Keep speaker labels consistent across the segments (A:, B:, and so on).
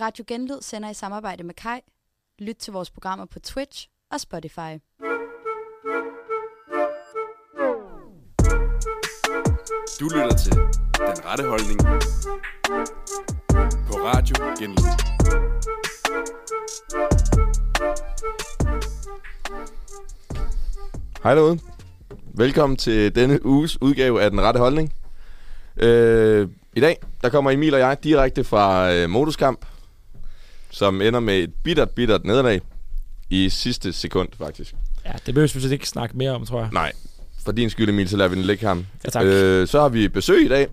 A: Radio Genlyd sender i samarbejde med Kai. Lyt til vores programmer på Twitch og Spotify.
B: Du lytter til Den Rette Holdning på Radio Genlyd.
C: Hej derude. Velkommen til denne uges udgave af Den Rette Holdning. Øh, I dag der kommer Emil og jeg direkte fra øh, Moduskamp, som ender med et bittert, bittert nederlag i sidste sekund, faktisk.
D: Ja, det behøver vi selvfølgelig ikke snakke mere om, tror jeg.
C: Nej, for din skyld, Emil, så lader vi den ligge ham.
D: Ja, tak.
C: Øh, så har vi besøg i dag.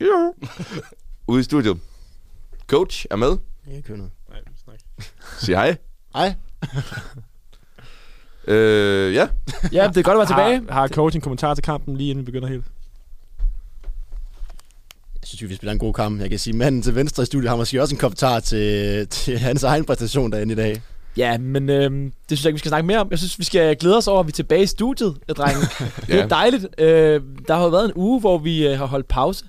C: Ja. Ude i studiet. Coach er med.
E: Ikke noget.
D: Nej, snak.
C: Sig hej.
E: Hej.
C: Øh, ja.
D: Ja, det er godt at være tilbage.
F: Har, har coach en kommentar til kampen, lige inden vi begynder helt?
E: Jeg synes, vi spiller en god kamp. Jeg kan sige, manden til venstre i studiet har måske også en kommentar til, til hans egen præstation derinde i dag.
D: Ja, men øhm, det synes jeg ikke, vi skal snakke mere om. Jeg synes, vi skal glæde os over, at vi er tilbage i studiet, øh, drenge. Det er
C: Ja.
D: dejligt. Øh, der har jo været en uge, hvor vi øh, har holdt pause.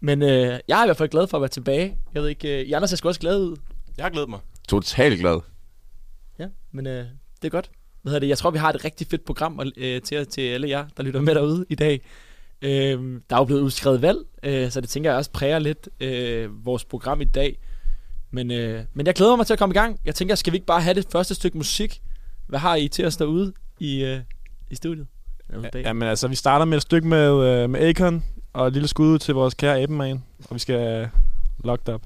D: Men øh, jeg er i hvert fald glad for at være tilbage. Jeg ved ikke, øh, I andre ser sgu også glade ud.
F: Jeg har glædet mig.
C: Totalt glad.
D: Ja, men øh, det er godt. Hvad hedder det? Jeg tror, vi har et rigtig fedt program øh, til, til alle jer, der lytter med derude i dag. Øh, der er jo blevet udskrevet valg, øh, så det tænker jeg også præger lidt øh, vores program i dag. Men, øh, men jeg glæder mig til at komme i gang. Jeg tænker, skal vi ikke bare have det første stykke musik? Hvad har I til os derude i, øh, i studiet? Bag?
F: Jamen altså, vi starter med et stykke med, øh, med Akon, og et lille skud ud til vores kære Abenman. Og vi skal uh, locked up.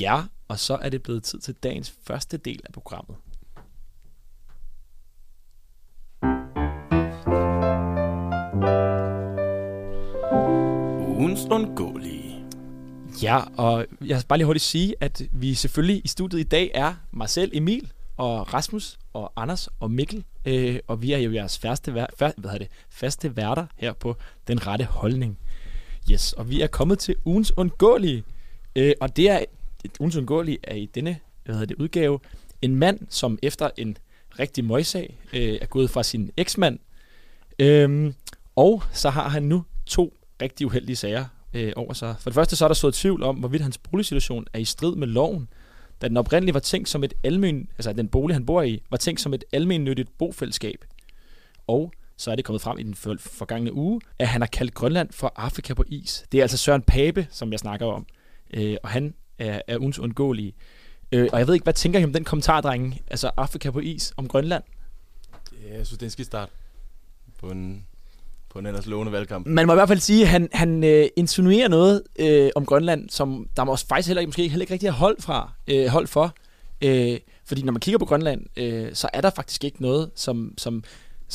D: Ja, og så er det blevet tid til dagens første del af programmet.
B: Ugens undgåelige.
D: Ja, og jeg skal bare lige hurtigt sige, at vi selvfølgelig i studiet i dag er mig selv, Emil, og Rasmus, og Anders og Mikkel. Øh, og vi er jo jeres faste, vær- fa- hvad det, faste værter her på Den Rette Holdning. Yes, og vi er kommet til ugens undgåelige. Øh, og det er, ugens undgåelige er i denne hvad hedder det, udgave. En mand, som efter en rigtig møjsag øh, er gået fra sin eksmand. Øhm, og så har han nu to rigtig uheldige sager øh, over sig. For det første så er der så tvivl om, hvorvidt hans boligsituation er i strid med loven, da den oprindeligt var tænkt som et almen, altså den bolig, han bor i, var tænkt som et almennyttigt bofællesskab. Og så er det kommet frem i den for- forgangne uge, at han har kaldt Grønland for Afrika på is. Det er altså Søren Pape, som jeg snakker om. Øh, og han er, er uns undgåelig. Øh, og jeg ved ikke, hvad tænker I om den kommentar, drenge? Altså Afrika på is om Grønland?
G: Ja, jeg synes, det er en skidt start på en, på en ellers lovende valgkamp.
D: Man må i hvert fald sige, at han, han øh, insinuerer noget øh, om Grønland, som der må også faktisk heller, måske heller ikke rigtig er hold, fra, øh, hold for. Øh, fordi når man kigger på Grønland, øh, så er der faktisk ikke noget, som... som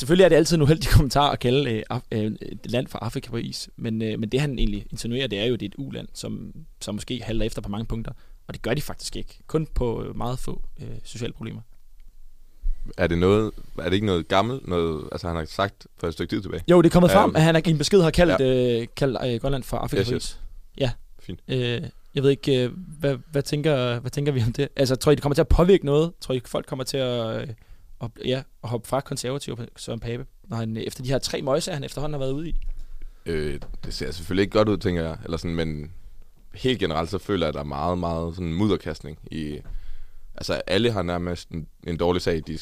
D: selvfølgelig er det altid en uheldig kommentar at kalde øh, Af- øh, et land for Afrika på is, men, øh, men det han egentlig insinuerer, det er jo, at det er et uland, som, som måske halter efter på mange punkter. Og det gør de faktisk ikke. Kun på øh, meget få øh, sociale problemer.
C: Er det noget, er det ikke noget gammelt, noget, altså han har sagt for et stykke tid tilbage?
D: Jo, det er kommet
C: Ja,
D: frem, at han i en besked har kaldt, ja. øh, kaldt øh, Grønland for Afrika
C: Yes,
D: på is. Ja.
C: Fint.
D: Øh, jeg ved ikke, øh, hvad, hvad, tænker, hvad tænker vi om det? Altså, tror I, det kommer til at påvirke noget? Tror I, folk kommer til at, øh, at, ja, at hoppe fra konservativ Søren Pape, når han, efter de her tre møjser, han efterhånden har været ude i?
C: Øh, det ser selvfølgelig ikke godt ud, tænker jeg. Eller sådan, men helt generelt så føler jeg, at der er meget, meget sådan mudderkastning i... Altså, alle har nærmest en, en dårlig sag, de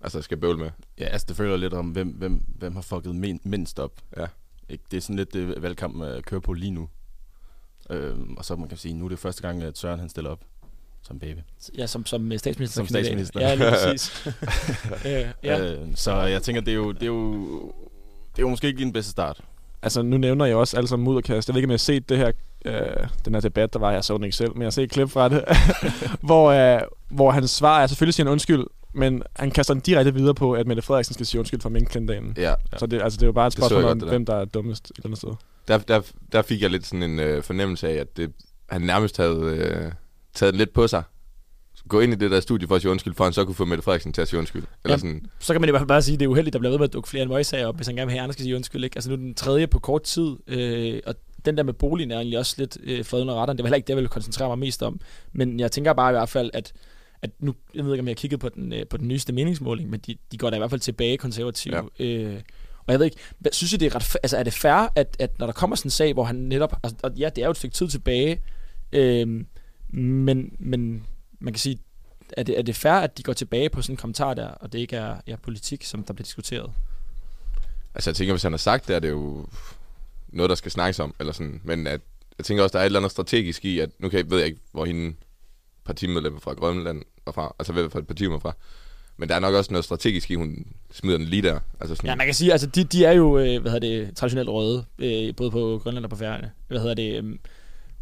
C: altså, skal bøvle med.
G: Ja, altså det føler lidt om, hvem, hvem, hvem har fucket min, mindst op.
C: Ja.
G: Ikke? Det er sådan lidt det, valgkampen øh, kører på lige nu. Øhm, og så man kan sige, nu er det første gang, at Søren han stiller op som baby.
D: Ja, som, som øh, statsminister.
G: Som statsminister.
D: Ja, lige præcis. øh, ja.
G: Øh, så jeg tænker, det er jo, det er jo, det er jo måske ikke den bedste start.
H: Altså, nu nævner jeg også alle sammen mudderkast. Jeg ved ikke, om jeg har set det her, øh, den her debat, der var. Jeg så den ikke selv, men jeg har set et klip fra det. hvor, øh, hvor hans svar er, selvfølgelig siger han undskyld, men han kaster den direkte videre på, at Mette Frederiksen skal sige undskyld for minkklinddagen.
C: Ja.
H: Så det, altså, det er jo bare et spørgsmål om, hvem der er dummest et eller andet sted.
C: Der, der, der fik jeg lidt sådan en øh, fornemmelse af, at det, han nærmest havde øh, taget den lidt på sig. Gå ind i det der studie for at sige undskyld, for han så kunne få Mette Frederiksen til at sige undskyld. Eller
D: Ja.
C: sådan,
D: Så kan man i hvert fald bare sige, at det er uheldigt, der bliver ved med at dukke flere møgsager op, hvis han gerne vil have, at andre skal sige undskyld. Ikke? Altså nu er den tredje på kort tid, øh, og den der med boligen er egentlig også lidt øh, fred under retterne. Det var heller ikke det, jeg ville koncentrere mig mest om. Men jeg tænker bare i hvert fald, at, at nu, jeg ved ikke, om jeg har kigget på den, øh, på den nyeste meningsmåling, men de, de går da i hvert fald tilbage konservative. Ja. Øh, og jeg ved ikke, hvad, synes I, det er, ret, altså, er det fair, at, at når der kommer sådan en sag, hvor han netop, altså, og ja, det er jo et stykke tid tilbage, øh, men, men man kan sige, er det, er det fair, at de går tilbage på sådan en kommentar der, og det ikke er ja, politik, som der bliver diskuteret?
C: altså jeg tænker, hvis han har sagt det, er det jo noget, der skal snakkes om. Eller sådan. Men at, jeg tænker også, der er et eller andet strategisk i, at nu kan jeg, ved jeg ikke, hvor hende partimedlemmer fra Grønland var fra, altså hvad for et parti var fra. Men der er nok også noget strategisk i, hun smider den lige der. Altså sådan,
D: Ja, man kan sige, altså de, de er jo, øh, hvad hedder det, traditionelt røde, øh, både på Grønland og på Færøerne. Hvad hedder det, øh,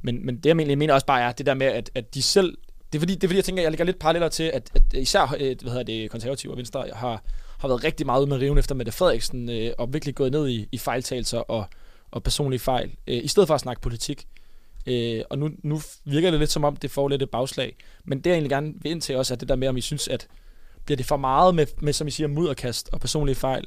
D: men, men det jeg egentlig mener også bare er, det der med, at, at de selv, det er fordi, det er fordi jeg tænker, jeg lægger lidt paralleller til, at, at især, øh, hvad hedder det, konservative og venstre har, har været rigtig meget ude med riven efter Mette Frederiksen, øh, og virkelig gået ned i, i fejltagelser og, og personlige fejl, øh, i stedet for at snakke politik. Øh, og nu, nu virker det lidt som om, det får lidt et bagslag. Men det jeg egentlig gerne vil ind til også, er det der med, om I synes, at bliver det for meget med, med som I siger, mudderkast og personlige fejl,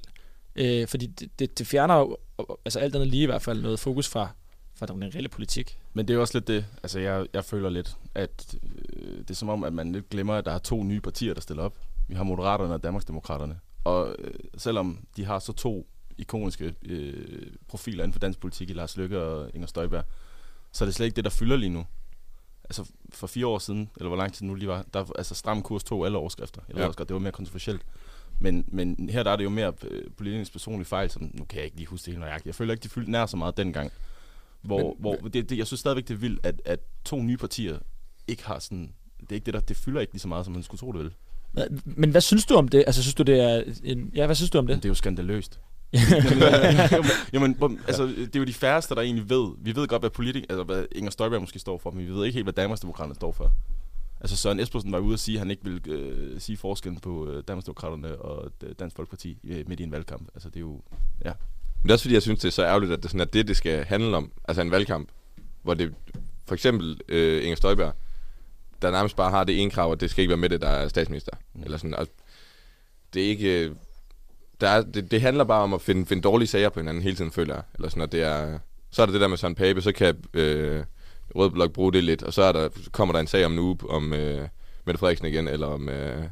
D: Øh, fordi det, det, det fjerner jo, altså alt andet lige i hvert fald, noget fokus fra, fra den reelle politik.
G: Men det er jo også lidt det, altså jeg, jeg føler lidt, at øh, det er som om, at man lidt glemmer, at der er to nye partier, der stiller op. Vi har Moderaterne og Danmarksdemokraterne. Og øh, selvom de har så to ikoniske øh, profiler inden for dansk politik i Lars Løkke og Inger Støjberg, så er det slet ikke det, der fylder lige nu. Altså for fire år siden, eller hvor lang tid nu lige var, der altså stram kurs to alle overskrifter. Jeg ved
C: Ja.
G: også godt, det var mere kontroversielt. Men, men her der er det jo mere øh, politisk personlig fejl, som nu kan jeg ikke lige huske det helt nøjagtigt. Jeg føler ikke, de fyldte nær så meget dengang. Hvor,
C: Men-
G: men, hvor det, det, jeg synes stadigvæk, det er vildt, at, at to nye partier ikke har sådan... Det er ikke det, der, det fylder ikke lige så meget, som man skulle tro, det vil.
D: Hva- Men hvad synes du om det? Altså, synes du, det er en... Ja, hvad synes du om det?
G: det er jo skandaløst. jamen, jamen, altså, det er jo de færreste, der egentlig ved. Vi ved godt, hvad, politik, altså, hvad Inger Støjberg måske står for, men vi ved ikke helt, hvad Danmarksdemokraterne står for. Altså Søren Espersen var ude at sige, at han ikke vil øh, sige forskellen på øh, Danmarksdemokraterne og øh, Dansk Folkeparti øh, midt i en valgkamp. Altså det er jo...
C: Men det er også fordi, jeg synes, det er så ærgerligt, at det sådan er det, det skal handle om. Altså en valgkamp, hvor det for eksempel øh, Inger Støjberg, der nærmest bare har det ene krav, at det skal ikke være med det, der er statsminister. Mm. Eller sådan, og det er ikke... øh, Der er, det, det, handler bare om at finde, finde dårlige sager på hinanden hele tiden, føler jeg. Eller sådan, og det er, så er der det der med Søren Pape, så kan øh, Rød Blok bruge det lidt, og så, er der, så kommer der en sag om en uge om øh, Mette Frederiksen igen, eller om... Øh,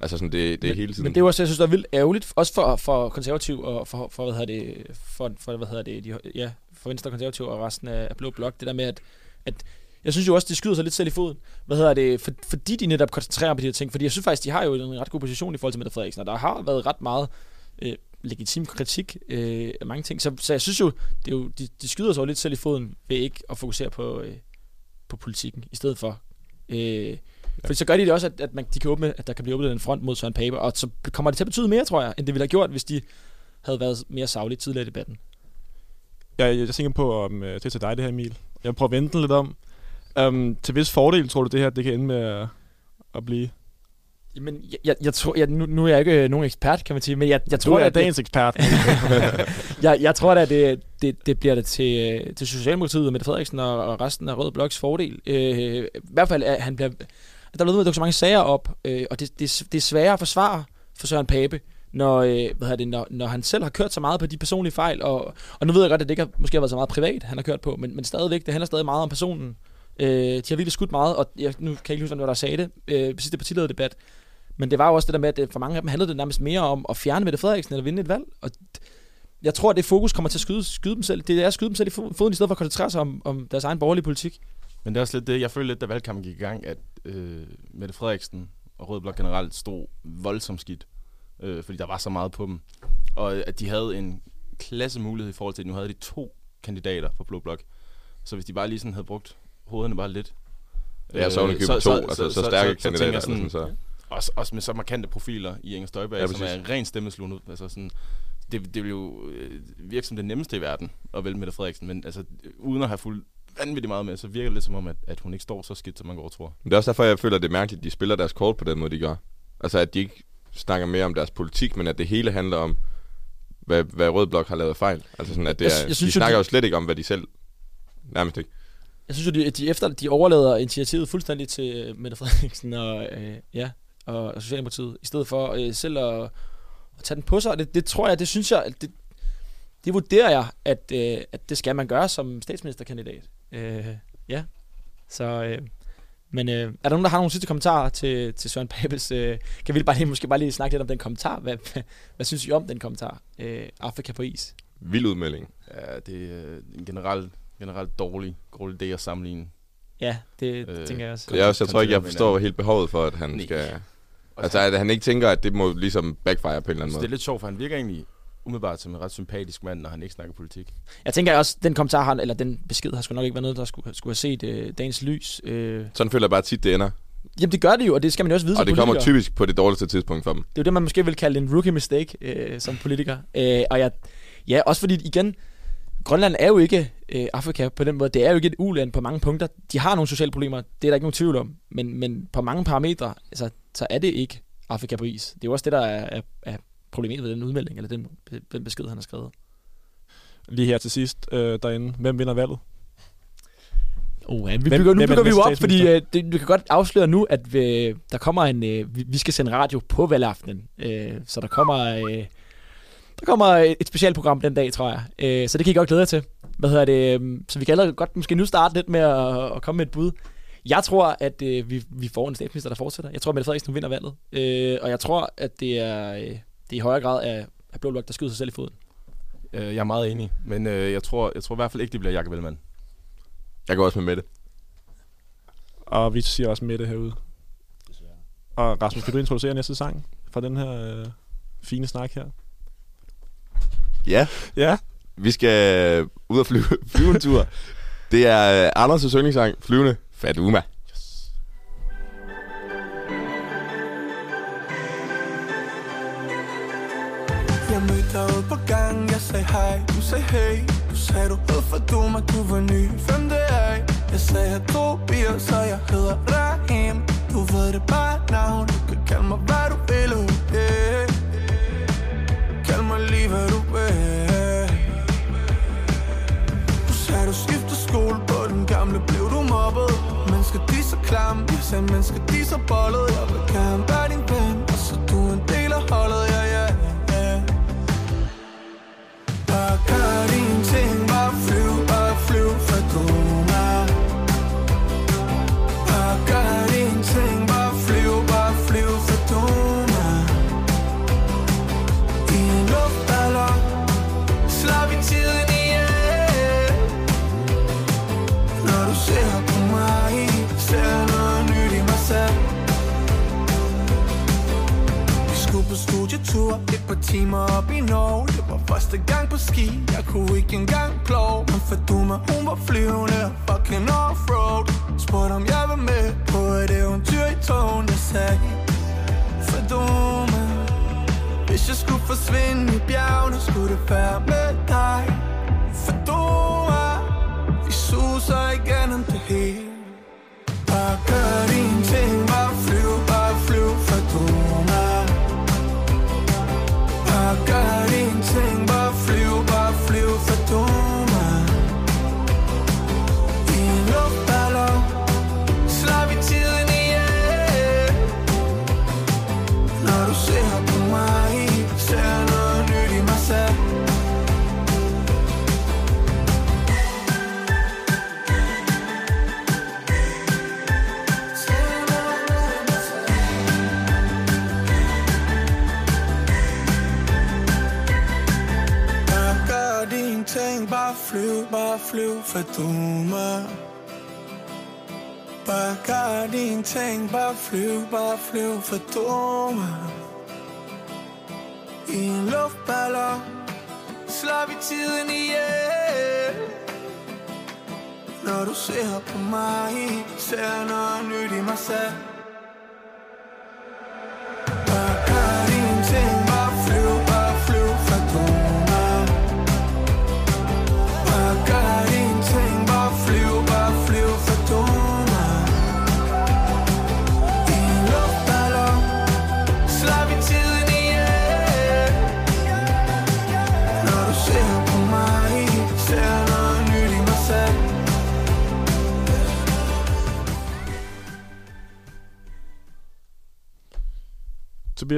C: altså sådan, det, det er
D: men,
C: hele tiden...
D: Men det er også, jeg synes, det er vildt ærgerligt, også for, for konservativ og for, for, hvad hedder det, for, for, hvad hedder det, de, ja, for Venstre konservativ og resten af, af Blå Blok, det der med, at, at jeg synes jo også, de skyder sig lidt selv i foden. Hvad hedder det? For, fordi de netop koncentrerer på de her ting. Fordi jeg synes faktisk, de har jo en ret god position i forhold til Mette Frederiksen. Og der har været ret meget øh, legitim kritik øh, af mange ting. Så, så jeg synes jo, det er jo de, de skyder sig jo lidt selv i foden ved ikke at fokusere på, øh, på politikken i stedet for. Øh, fordi så gør de det også, at, at man, de kan åbne, at der kan blive åbnet en front mod Søren Pape, og så kommer det til at betyde mere, tror jeg, end det ville have gjort, hvis de havde været mere savlige tidligere i debatten.
H: Jeg, jeg tænker på, om øh, det er til dig, det her, Emil. Jeg prøver at vente lidt om. Um, til hvis fordel tror du, det her det kan ende med at, at blive?
D: Jamen, jeg, jeg, jeg tror, jeg, nu, nu er jeg ikke øh, nogen ekspert, kan man sige, men jeg, jeg
H: Du
D: tror,
H: er
D: at det,
H: dagens ekspert.
D: jeg, jeg tror da, at det, det, det bliver det til, øh, til Socialdemokratiet og Mette Frederiksen og, og resten af Rød Bloks fordel. Øh, I hvert fald, at han bliver... Der er blevet med, så mange sager op, øh, og det, det, det er sværere at forsvare for Søren Pape, når, øh, hvad hedder det, når, når han selv har kørt så meget på de personlige fejl, og, og nu ved jeg godt, at det ikke har, måske har været så meget privat, han har kørt på, men, men stadigvæk, det handler stadig meget om personen. Øh, de har virkelig skudt meget, og jeg, nu kan jeg ikke huske, hvad der sagde det øh, på sidste partilederdebat, men det var jo også det der med, at det, for mange af dem handlede det nærmest mere om at fjerne Mette Frederiksen eller vinde et valg, og jeg tror, at det fokus kommer til at skyde, skyde dem selv. Det er at skyde dem selv i foden, i stedet for at koncentrere sig om, om deres egen borgerlige politik.
G: Men det er også lidt det, jeg føler lidt, da valgkampen gik i gang, at øh, Mette Frederiksen og Rød Blok generelt stod voldsomt skidt. Øh, fordi der var så meget på dem. Og at de havde en klasse mulighed i forhold til, at nu havde de to kandidater på Blå Blok. Så hvis de bare lige sådan havde brugt hovederne bare lidt.
C: Ja, så ovenikøbet to, altså så stærke kandidater,
G: tænker jeg
C: eller sådan, så-
G: Også, også med så markante profiler i Inger Støjberg,
C: Ja,
G: som er ren stemmesluen ud. Altså sådan, det, det vil jo øh, virke som det nemmeste i verden at vælge Mette Frederiksen, men altså, øh, uden at have fuldt vanvittigt meget med, så virker det lidt som om, at, at hun ikke står så skidt, som man går og tror.
C: Men det er også derfor, jeg føler, at det er mærkeligt, at de spiller deres kort på den måde, de gør. Altså, at de ikke snakker mere om deres politik, men at det hele handler om, hvad, hvad Rød Blok har lavet fejl. Altså sådan, at det
D: Jeg-
C: er,
D: jeg
C: de
D: synes jo,
C: snakker
D: de-
C: jo slet ikke om, hvad de selv... Nærmest ikke.
D: Jeg synes jo, de, de, efter, de overlader initiativet fuldstændig til øh, Mette Frederiksen og, øh, ja, og, Socialdemokratiet, i stedet for øh, selv at, at tage den på sig. Og det, det tror jeg, det synes jeg, at det, det vurderer jeg, at, øh, at det skal man gøre som statsministerkandidat. Øh, ja, så... Øh, men øh, er der nogen, der har nogle sidste kommentarer til, til Søren Papes? Øh, kan vi bare lige, måske bare lige snakke lidt om den kommentar? Hvad, hvad, hvad synes I om den kommentar? Øh, Afrika på is.
C: Vild udmelding.
G: Ja, det er en generelt, generelt dårlig, dårlig idé at sammenligne.
D: Ja, det
G: Øh,
D: tænker jeg også.
C: Jeg, også, jeg tror ikke, jeg forstår helt behovet for, at han
G: Nej.
C: skal... Altså, at han ikke tænker, at det må ligesom backfire på en eller anden
G: Så det
C: måde.
G: er lidt sjovt, for han virker egentlig umiddelbart som en ret sympatisk mand, når han ikke snakker politik.
D: Jeg tænker også, den kommentar, har, eller den besked, har sgu nok ikke været noget, der skulle, skulle have set øh, dagens lys. Øh.
C: Sådan føler jeg bare tit, det ender.
D: Jamen det gør det jo, og det skal man jo også vide
C: Og
D: som
C: det kommer
D: politiker.
C: typisk på det dårligste tidspunkt for dem.
D: Det er jo det, man måske vil kalde en rookie mistake øh, som politiker. Øh, og jeg, ja, også fordi igen, Grønland er jo ikke øh, Afrika på den måde. Det er jo ikke et uland på mange punkter. De har nogle sociale problemer, det er der ikke nogen tvivl om. Men, men på mange parametre, altså, så er det ikke Afrika på is. Det er jo også det, der er, er, er problemet ved den udmelding, eller den, den besked, han har skrevet.
H: Lige her til sidst øh, derinde. Hvem vinder valget?
D: Oh, ja, vi
H: Hvem-
D: bygger, nu
H: hvem er
D: bygger vi jo op, fordi øh, det, du kan godt afsløre nu, at øh, der kommer en, øh, vi, skal sende radio på valgaftenen. Øh, så der kommer, øh, der kommer et, specialprogram den dag, tror jeg. Øh, så det kan I godt glæde jer til. Hvad hedder det? øh, Så vi kan allerede godt måske nu starte lidt med at, at komme med et bud. Jeg tror, at øh, vi, vi får en statsminister, der fortsætter. Jeg tror, at Mette Frederiksen vinder valget. Øh, og jeg tror, at det er, øh, det er i højere grad af, af Blå Blok, der skyder sig selv i foden.
G: Øh, jeg er meget enig, men øh, jeg, tror, jeg tror i hvert fald ikke, det bliver Jakob Ellemann.
C: Jeg går også med Mette.
H: Og vi siger også Mette herude. Og Rasmus, kan du introducere næste sang fra den her øh, fine snak her?
C: Ja,
H: Ja.
C: vi skal ud og flyve, flyve en tur. Det er øh, Anders' yndlingssang, Flyvende Fatuma.
I: Hej, du sagde hey. Du sagde du hed for du mig, du var ny, hvem det er? Jeg sagde jeg Tobias, så jeg hedder Rahim. Du ved det bare navn, du kan kalde mig hvad du vil yeah. Kald mig lige hvad du vil. Du sagde du skifter skole på den gamle, blev du mobbet? Mennesker de så klamme, jeg sagde mennesker de så bollet Jeg vil gerne være din ven, Bare gør for door.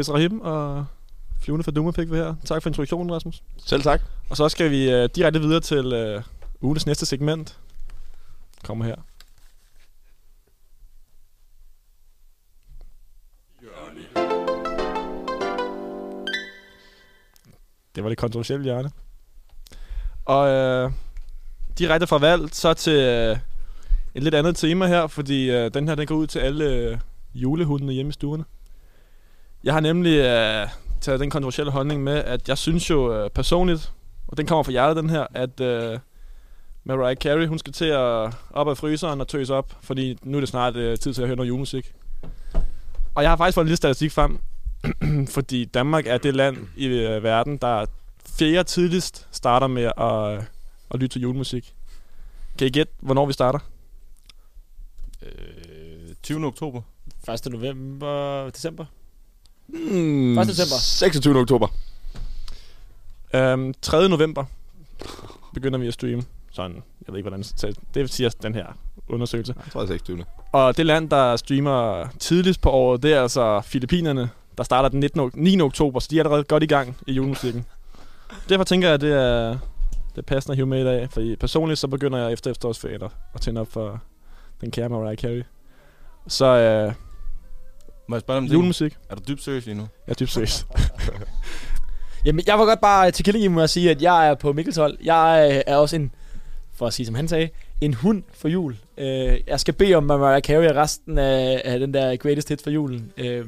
H: Tobias Rahim og Flyvende for Dumme fik vi her. Tak for introduktionen, Rasmus.
C: Selv tak.
H: Og så skal vi uh, direkte videre til uh, ugens næste segment. Kommer her. Det var det kontroversielle hjørne. Og uh, direkte fra valg, så til uh, et lidt andet tema her, fordi uh, den her den går ud til alle uh, julehundene hjemme i stuerne. Jeg har nemlig uh, taget den kontroversielle holdning med, at jeg synes jo uh, personligt, og den kommer fra hjertet den her, at uh, Mariah Carey, hun skal til at op af fryseren og tøse op, fordi nu er det snart uh, tid til at høre noget julemusik. Og jeg har faktisk fået en lille statistik frem, fordi Danmark er det land i uh, verden, der fjerde tidligst starter med at, uh, at lytte til julemusik. Kan I gætte, hvornår vi starter?
G: Øh, 20. oktober.
D: 1. november, december.
C: Hmm,
D: 1. december.
C: 26. oktober.
H: Um, 3. november begynder vi at streame. Sådan, jeg ved ikke, hvordan så det siger den her undersøgelse.
C: Jeg tror, det er 26.
H: Og det land, der streamer tidligst på året, det er altså Filippinerne, der starter den 19. ok- 9. oktober, så de er allerede godt i gang i julemusikken. Derfor tænker jeg, at det er, det er passende at hive med i dag, fordi personligt så begynder jeg efter efterårsferien at, at tænde op for den kære Mariah Carey. Så øh,
G: Må jeg spørge dig om det?
H: julemusik,
G: Er du dybt seriøs lige nu?
H: jeg er dybt seriøs.
D: Jamen, jeg var godt bare til Killing med at sige, at jeg er på Mikkels hold. Jeg øh, er også en, for at sige som han sagde, en hund for jul. Øh, jeg skal bede om Mariah Carey resten af, af den der greatest hit for julen. Øh,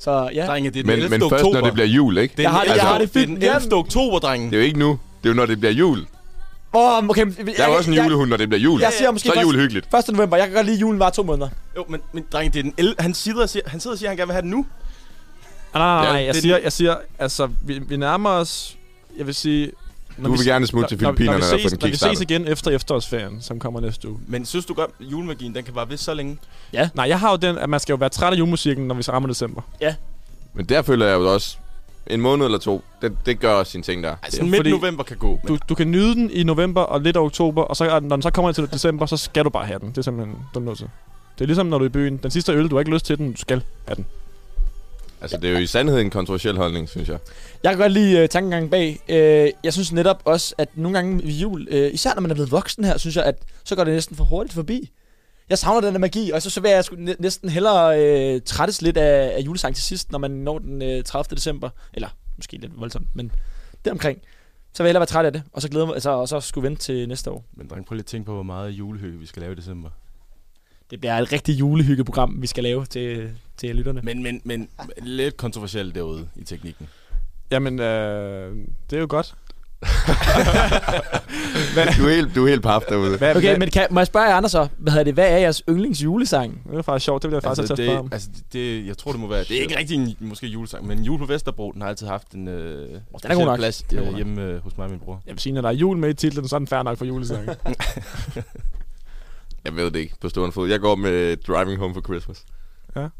D: så ja,
G: Drenge, det er den
C: Men,
G: 11.
C: men
G: oktober.
C: først, når det bliver jul, ikke?
G: Det er,
D: Jeg har det-
G: altså,
D: jeg har det
G: det er
D: fint.
G: den 11. oktober, drenge.
C: Det er jo ikke nu. Det er jo, når det bliver jul.
D: Oh, okay, jeg,
C: Der er jo også en julehund, når det bliver jul.
D: jeg siger måske
C: Så er
D: først-
C: jul hyggeligt.
D: 1. november. Jeg kan godt lide, julen var to måneder.
G: Jo, men, men drenge, det er den 11. Han, sidder og siger, han sidder og siger, at han gerne vil have den nu.
H: Ah, nej, nej,
C: Ja,
H: nej, jeg
G: det er
H: siger, jeg siger, altså, vi, vi nærmer os, jeg vil sige...
C: Du vil gerne smutte til
H: når- når-
C: Filippinerne
H: når
C: og
H: vi
C: få
H: ses,
C: den
H: Når vi
C: kickstartet.
H: ses igen efter efterårsferien, som kommer næste uge.
G: Men synes du godt, at julemagien den kan bare ved så længe?
H: Nej, jeg har jo den, at man skal jo være træt af julemusikken, når vi så rammer december.
C: Men der føler jeg jo også, en måned eller to, det, det gør også sine ting der.
G: Altså, midt
H: fordi-
G: november kan gå.
H: Du, du kan nyde den i november og lidt af oktober, og så, når den så kommer til december, så skal du bare have den. Det er simpelthen, du er nødt til. Det er ligesom, når du er i byen. Den sidste øl, du har ikke lyst til den, du skal have den.
C: Altså, det er jo i sandhed en kontroversiel holdning, synes jeg.
D: Jeg kan godt lide uh, tankegangen bag. Uh, jeg synes netop også, at nogle gange ved jul, uh, især når man er blevet voksen her, synes jeg, at så går det næsten for hurtigt forbi. Jeg savner den der magi, og så, så vil jeg sgu næ- næsten hellere uh, trættes lidt af, af julesang til sidst, når man når den uh, 30. december. Eller måske lidt voldsomt, men det omkring. Så vil jeg hellere være træt af det, og så glæde mig, altså, og så skulle vente til næste år.
G: Men drenge, prøv lige at tænke på, hvor meget julehygge vi skal lave i december.
D: Det bliver et rigtig julehyggeprogram, vi skal lave til, til lytterne.
G: Men, men, men lidt kontroversielt derude i teknikken.
H: Jamen, øh, det er jo godt.
C: Du er helt, du er helt paf derude.
H: Hvad,
D: Okay,
H: hvad,
D: men kan, må jeg spørge jer andre så? Hvad, hedder det, hvad er jeres yndlings julesang?
H: Det er faktisk sjovt, det jeg faktisk
G: Altså,
H: spørge om.
G: det, altså det, jeg tror, det må være... Det er ikke rigtig en måske julesang, men Jul på Vesterbro, den har altid haft en øh,
D: Den er god
G: øh,
D: nok.
G: hjemme øh, hos mig og min bror.
H: Jeg vil sige, når der er jul med i titlen, så er den fair nok for julesangen.
C: Jeg ved det ikke på stående fod. Jeg går med Driving Home for Christmas.
D: Det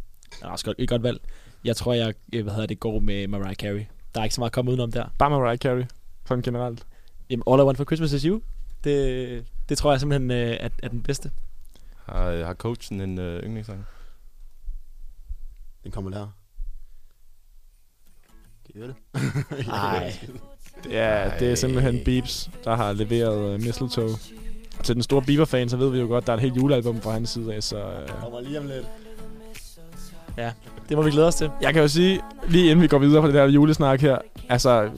D: er også godt, et godt valg. Jeg tror, jeg øh, hvad hedder det, går med Mariah Carey. Der er ikke så meget at komme udenom der.
H: Bare Mariah Carey, sådan generelt.
D: Jamen, All I Want for Christmas is You. Det, det tror jeg simpelthen øh, er, er den bedste.
G: Har, øh, har coachen en øh, yndlingssang?
E: Den kommer der. Kan I høre det?
D: Nej.
H: Det er, det er simpelthen Beeps, der har leveret uh, Mistletoe. Og til den store Bieber-fan, så ved vi jo godt, der er et helt julealbum fra hans side af, så... Uh,
E: Kommer lige om lidt.
D: Det må vi glæde os til.
H: jeg kan jo sige, lige inden vi går videre på det der julesnak her, altså,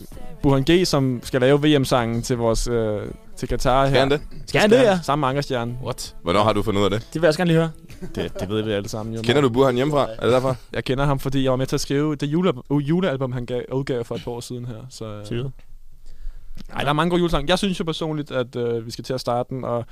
H: Burhan G, som skal lave VM-sangen til vores... Uh, til Katar her.
C: Skal han det?
D: Skal han det, ja?
H: Sammen med Ankerstjerne.
G: What?
C: Hvornår har du fundet ud af det?
D: Det vil jeg også gerne lige høre.
H: Det, det ved vi alle sammen jo.
C: Kender du Burhan hjemmefra? Er det derfor?
H: Jeg kender ham, fordi jeg var med til at skrive det jule, uh, julealbum, han gav, udgav for et par år siden her. Så, øh. Nej, der er mange gode julesange. Jeg synes jo personligt, at øh, vi skal til at starte den, og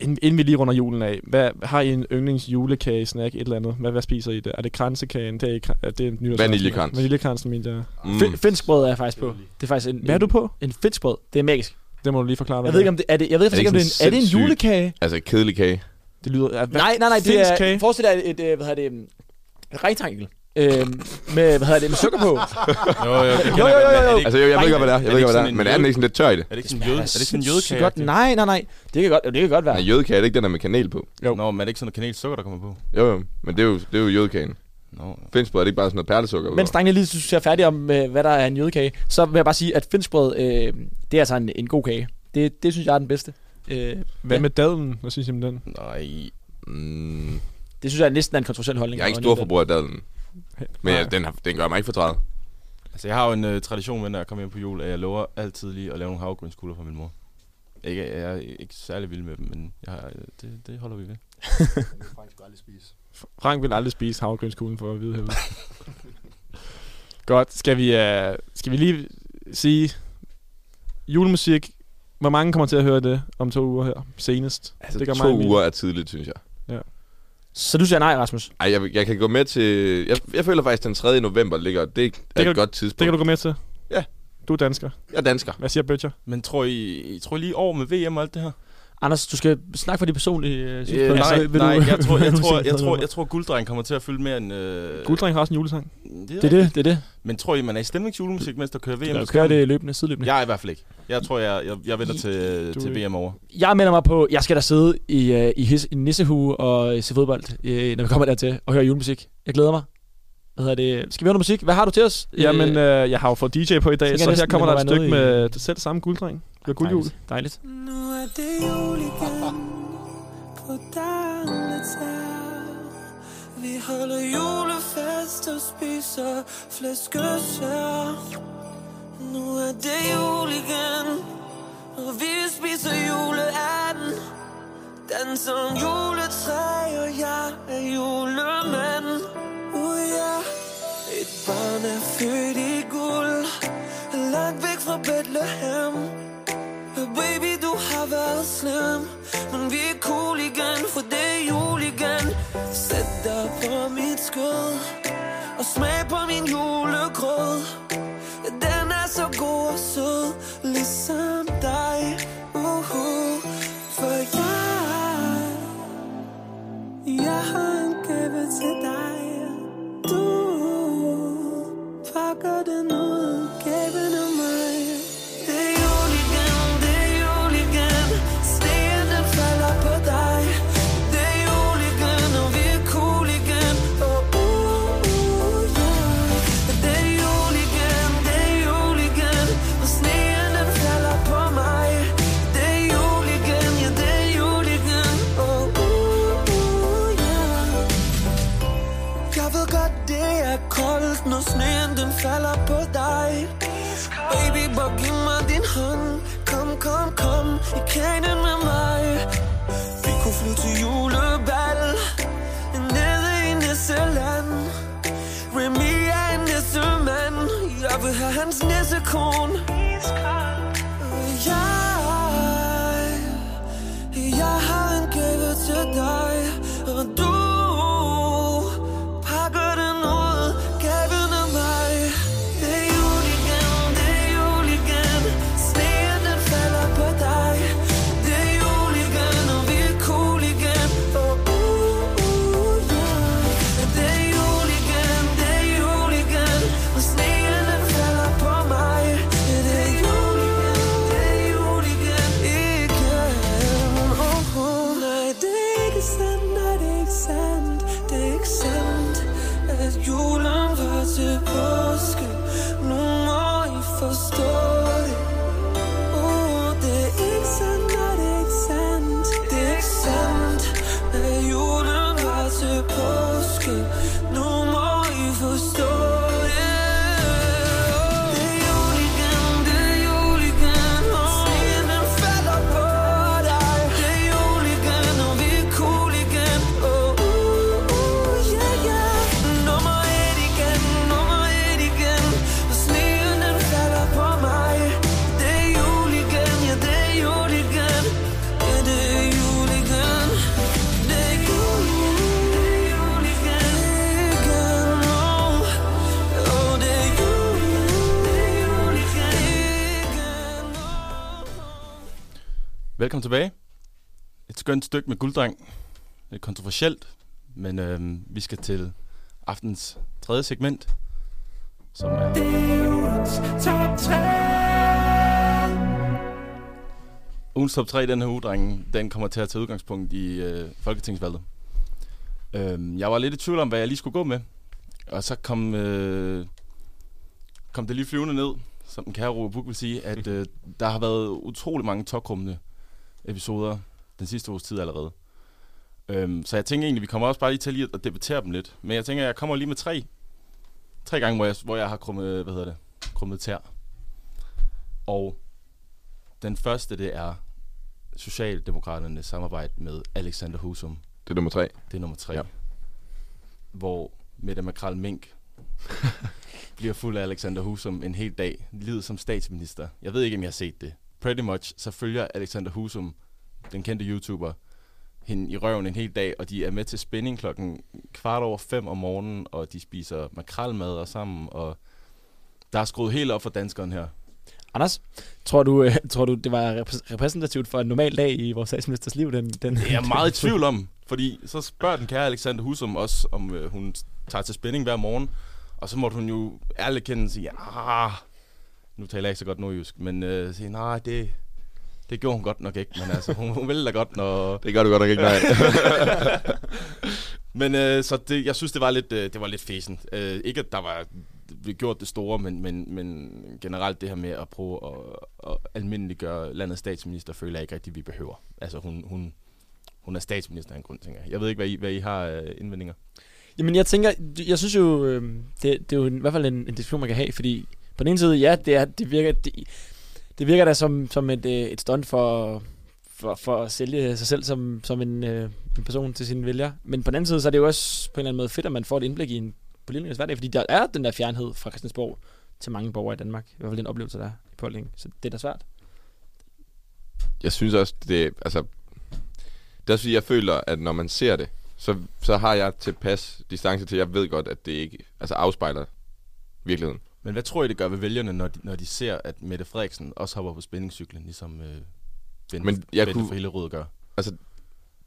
H: inden, inden vi lige runder julen af, hvad har I en yndlings julekage, snack, et eller andet? Hvad, hvad spiser I det? Er det kransekagen? Det er, ikke, er det en?
C: Vaniljekrans.
H: Vaniljekransen, min der.
C: Mm.
D: Mm. Finsk brød er jeg faktisk på. Det er faktisk en,
H: Hvad er du på?
D: En finsk brød. Det er magisk.
H: Det må du lige forklare, hvad
D: Jeg ved ikke, om det er det. Jeg ved faktisk ikke, om det er en, er det en julekage.
C: Altså kedelig kage.
H: det lyder... Er?
D: Nej, nej, nej. Det er, forestil dig et, et, øh, hvad hedder det, et rektangel. Øhm, med, hvad hedder det, med sukker på.
G: Jo, jo, det
D: Jo, jo, jo,
G: godt, men
D: jo.
G: er
C: Altså, jeg, jeg ved ikke, hvad det er. Jeg ved ikke, hvad det
G: sådan
C: er.
G: en
C: Men er den ikke sådan lidt tør i det?
G: Er det ikke sådan en jøde? Er det ikke sådan en jødekage?
D: godt. Nej, nej, nej. Det kan godt, det kan godt være.
C: Nej, jødekage er det ikke den der med kanel på.
H: Jo.
G: Nå, men er det ikke sådan noget kanelsukker, der kommer på?
C: Jo, jo. Men det er jo, det er jo jødekagen.
G: Nå.
C: Finskbrød er det ikke bare sådan noget perlesukker?
D: Mens drengene lige synes, jeg er færdig om, øh, hvad der er en jødekage, så vil jeg bare sige, at finskbrød, øh, det er altså en, en god kage. Det, det synes jeg er den bedste. Øh,
H: Hvad
D: ja.
H: med dadlen? Hvad synes I om den?
G: Nej.
C: Mm,
D: Det synes jeg næsten er en kontroversiel holdning.
C: jeg er ikke stor forbruger af dadlen. Men ja, den, den gør mig ikke fortrædet.
G: Altså, jeg har jo en øh, tradition med, når jeg kommer hjem på jul, at jeg lover altid lige at lave nogle havgrønskugler for min mor. Ikke, jeg er ikke særlig vild med dem, men jeg har, øh, det, det holder vi ved.
E: Frank skulle aldrig spise.
H: Frank vil aldrig spise havgrønskuglen for at vide herude. Godt, skal vi, uh, skal vi lige sige julemusik. Hvor mange kommer til at høre det om to uger her senest?
C: Altså,
H: det gør
C: to
H: mig
C: uger er tidligt, synes jeg.
D: Så du siger nej, Rasmus?
C: Ej, jeg, jeg kan gå med til... Jeg, jeg føler faktisk, at den 3. november ligger... Det, det er
H: kan
C: et
H: du-
C: godt tidspunkt.
H: Det kan du gå med til?
C: Ja.
H: Du er dansker.
C: Jeg er dansker.
H: Hvad siger Butcher?
G: Men tror I, I tror lige over med VM og alt det her?
D: Anders, du skal snakke for de personlige øh,
G: Øh,
D: synspunkter.
G: nej,
D: Så vil
G: nej,
D: du-
G: jeg tror, jeg tror, jeg tror, jeg tror, gulddreng kommer til at fylde mere end... Øh,
H: Gulddreng har også en julesang.
G: Det
D: Det er det, det er det.
G: Men tror I, man er i stemningsjulemusik, mens der kører VM?
D: Du kører det løbende, sideløbende.
G: Jeg er i hvert fald ikke. Jeg tror, jeg, jeg, jeg venter til,
H: Du
G: til
H: er-
G: VM over.
D: Jeg melder mig på, jeg skal da sidde i, øh, i, his, i nissehue og se fodbold, øh, når vi kommer dertil, og høre julemusik. Jeg glæder mig. Hvad hedder det? Skal vi høre noget musik? Hvad har du til os?
H: Jamen, øh, jeg har jo fået DJ på i dag,
D: tænker
H: så her kommer der et stykke
D: i-
H: med det selv samme gulddreng. Det er guldjul.
D: Dejligt. Dejligt.
J: Nu er det jul igen På Vi holder julefest og spiser flæskesvær Nu er det jul igen Og vi spiser juleanden Danser om juletræ Og jeg er julemand Uh Et barn er født i guld. Langt væk fra Bethlehem. Baby, du har været slem. Men vi er cool igen, for det er jul igen. Sæt dig på mit skød. Og smag på min julegrød. Den er så god og sød. Ligesom kom i
G: tilbage. Et skønt stykke med gulddreng. Lidt kontroversielt, men øhm, vi skal til aftens tredje segment, som er...
J: Julens top 3
G: Ugens top 3 i den her uge, drenge, den kommer til at tage udgangspunkt i øh, Folketingsvalget. Øhm, jeg var lidt i tvivl om, hvad jeg lige skulle gå med. Og så kom, øh, kom det lige flyvende ned, som den kære Robert Buk vil sige, at øh, der har været utrolig mange tokrummende episoder den sidste uges tid allerede. Øhm, så jeg tænker egentlig, vi kommer også bare lige til lige at debattere dem lidt. Men jeg tænker, jeg kommer lige med tre. Tre gange, hvor jeg, hvor jeg har krummet, hvad hedder det, krummet tær. Og den første, det er Socialdemokraternes samarbejde med Alexander Husum.
C: Det er nummer tre.
G: Det er nummer tre.
C: Ja.
G: Hvor Mette Makrel Mink bliver fuld af Alexander Husum en hel dag. Livet som statsminister. Jeg ved ikke, om jeg har set det. Pretty much, så følger Alexander Husum, den kendte YouTuber, hende i røven en hel dag, og de er med til spænding klokken kvart over fem om morgenen, og de spiser makrelmad og sammen, og der er skruet helt op for danskeren her.
D: Anders, tror du, øh, tror du det var repræs- repræsentativt for en normal dag i vores statsministers liv? Den, den,
G: Det er jeg meget i tvivl om, fordi så spørger den kære Alexander Husum også, om øh, hun tager til spænding hver morgen, og så måtte hun jo ærligt kende og sige, ah, nu taler jeg ikke så godt nordjysk, men øh, sige, nej, det, det gjorde hun godt nok ikke, men altså, hun, hun ville da godt, når...
C: Det gør du godt nok ikke, nej.
G: men øh, så det, jeg synes, det var lidt, øh, det var lidt fæsent. Øh, ikke, at der var vi gjort det store, men, men, men generelt det her med at prøve at, at almindeliggøre landets statsminister, føler jeg ikke rigtig, vi behøver. Altså, hun, hun, hun er statsminister af en grund, tænker jeg. Jeg ved ikke, hvad I, hvad I har øh, indvendinger.
D: Jamen, jeg tænker, jeg synes jo, øh, det, det er jo i hvert fald en, en diskussion, man kan have, fordi på den ene side, ja, det, er, det virker, det, det virker da som, som et, øh, et stunt for, for, for at sælge sig selv som, som en, øh, en person til sine vælgere. Men på den anden side, så er det jo også på en eller anden måde fedt, at man får et indblik i en politikers hverdag, fordi der er den der fjernhed fra Christiansborg til mange borgere i Danmark. I hvert fald den oplevelse, der er i pålægning. Så det er da svært.
C: jeg synes også, det altså, det er også fordi, jeg føler, at når man ser det, så, så har jeg tilpas distance til, at jeg ved godt, at det ikke altså afspejler virkeligheden.
G: Men hvad tror I, det gør ved vælgerne, når de, når de ser, at Mette Frederiksen også hopper på spændingscyklen, ligesom øh, Bente,
C: Men jeg
G: Bente
C: kunne-
G: for Hillerød gør?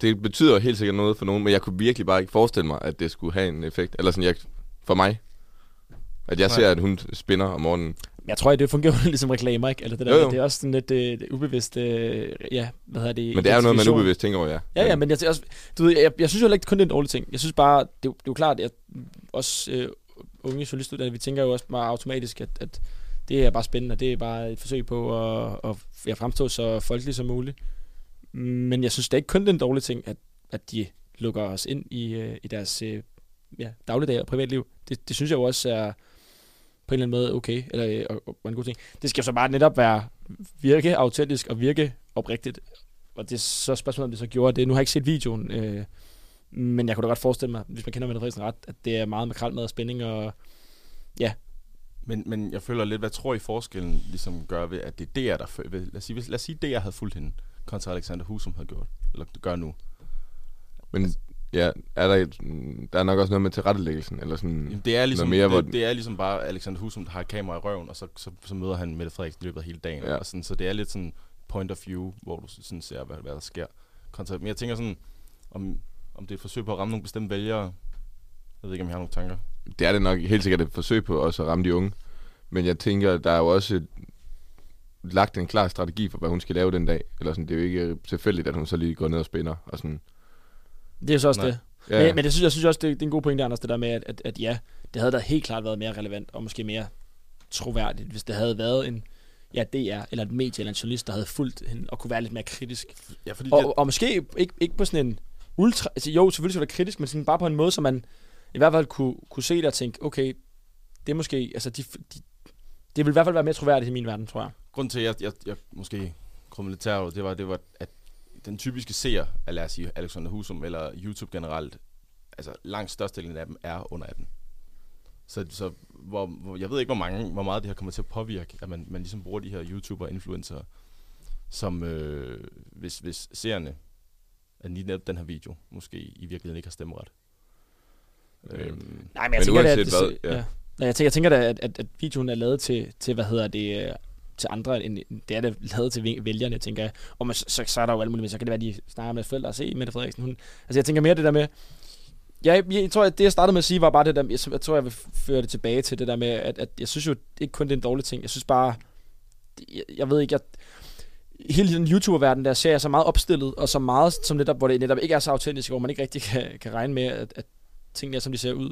C: Det betyder helt sikkert noget for nogen, men jeg kunne virkelig bare ikke forestille mig, at det skulle have en effekt. Eller sådan, jeg, for mig. At jeg
G: Nej.
C: ser, at hun spinner om morgenen.
D: Jeg tror, at det fungerer jo ligesom reklamer, ikke? Eller det der,
C: Jo, jo.
D: det er også sådan lidt øh, ubevidst, øh, ja, hvad hedder det?
C: Men det er jo noget, man ubevidst tænker over, ja.
D: Ja, ja, men jeg, også, du ved, jeg, jeg synes jo ikke kun, det er en dårlig ting. Jeg synes bare, det, er jo- det er jo klart, at også øh, unge journalistuddannede, vi tænker jo også bare automatisk, at, at det er bare spændende, og det er bare et forsøg på at, at ja, fremstå så folkeligt som muligt. Men jeg synes det er ikke kun den dårlige ting, at, at de lukker os ind i, øh, i deres øh, ja, dagligdag og privatliv. Det, det synes jeg jo også er på en eller anden måde okay, eller og, og, og en god ting. Det skal jo så bare netop være virke autentisk og virke oprigtigt. Og det er så spørgsmålet, om det så gjorde det. Nu har jeg ikke set videoen, øh, men jeg kunne da godt forestille mig, hvis man kender Mette Frederiksen ret, at det er meget makrelmad og spænding, og ja,
G: Men, men jeg føler lidt, hvad tror I forskellen ligesom gør ved, at det er DR, der... ved- Lad os sige, lad os sige DR havde fulgt hende, kontra Alexander Husum havde gjort, eller gør nu.
C: Men ja, er der, et, der er nok også noget med tilrettelæggelsen, eller sådan...
G: Jamen, det, er ligesom,
C: mere, hvor
G: det,
C: den-
G: det, er ligesom bare Alexander Husum, der har kamera i røven, og så, så, så møder han Mette Frederiksen i løbet af hele dagen.
C: Ja.
G: Ja. Og sådan, så det er lidt sådan point of view, hvor du sådan ser, hvad, hvad der sker. Kontra, men jeg tænker sådan, om, om det er et forsøg på at ramme nogle bestemte vælgere. Jeg ved ikke, om I har nogle tanker.
C: Det er det nok helt sikkert et forsøg på også at ramme de unge. Men jeg tænker, der er jo også et, lagt en klar strategi for, hvad hun skal lave den dag. Eller sådan, det er jo ikke tilfældigt, at hun så lige går ned og spænder. Og sådan.
D: Det er jo så også
G: Nej.
D: det.
C: Ja,
D: Men, men det synes, jeg synes også, det, det er en god pointe, Anders, det der med, at, at, at ja, det havde da helt klart været mere relevant, og måske mere troværdigt, hvis det havde været en ja, DR, eller et medie, eller en journalist, der havde fulgt hende, og kunne være lidt mere kritisk.
G: Ja, fordi
D: Og, og måske ikke, ikke på sådan en ultra... Altså jo, selvfølgelig skal det være kritisk, men sådan bare på en måde, så man i hvert fald kunne, kunne se det og tænke, okay, det er måske... Altså, de, de, det vil i hvert fald være mere troværdigt i min verden, tror jeg.
G: Grunden til, at jeg, jeg, jeg måske krummede lidt terror, det var, det var, at den typiske seer af, lad os sige, Alexander Husum eller YouTube generelt, altså langt størstedelen af dem er under 18. Så, så hvor, hvor, jeg ved ikke, hvor, mange, hvor meget det her kommer til at påvirke, at man, man ligesom bruger de her YouTuber og influencer, som øh, hvis, hvis seerne af lige netop den her video, måske i virkeligheden ikke har stemmeret. Øhm,
D: Nej, men jeg
C: Men
D: tænker da, at
C: uanset
D: det,
C: hvad,
D: ja.
C: ja.
D: Ja, jeg tænker, jeg tænker da, at, at, at videoen er lavet til, til, hvad hedder det, øh, til andre, end det er det lavet til væ- vælgerne, tænker jeg. Og man, så, så er der jo alle mulige, så kan det være, de snakker med forældre og se Mette Frederiksen. Hun, altså jeg tænker mere det der med, jeg, jeg, tror, at det jeg startede med at sige, var bare det der, jeg, jeg tror, jeg vil føre det tilbage til det der med, at, at jeg synes jo ikke kun det er en dårlig ting. Jeg synes bare, jeg, jeg ved ikke, jeg, hele den YouTuber-verden der ser jeg så meget opstillet, og så meget som netop, hvor det netop ikke er så autentisk, hvor man ikke rigtig kan, kan regne med, at, at tingene er, som de ser ud.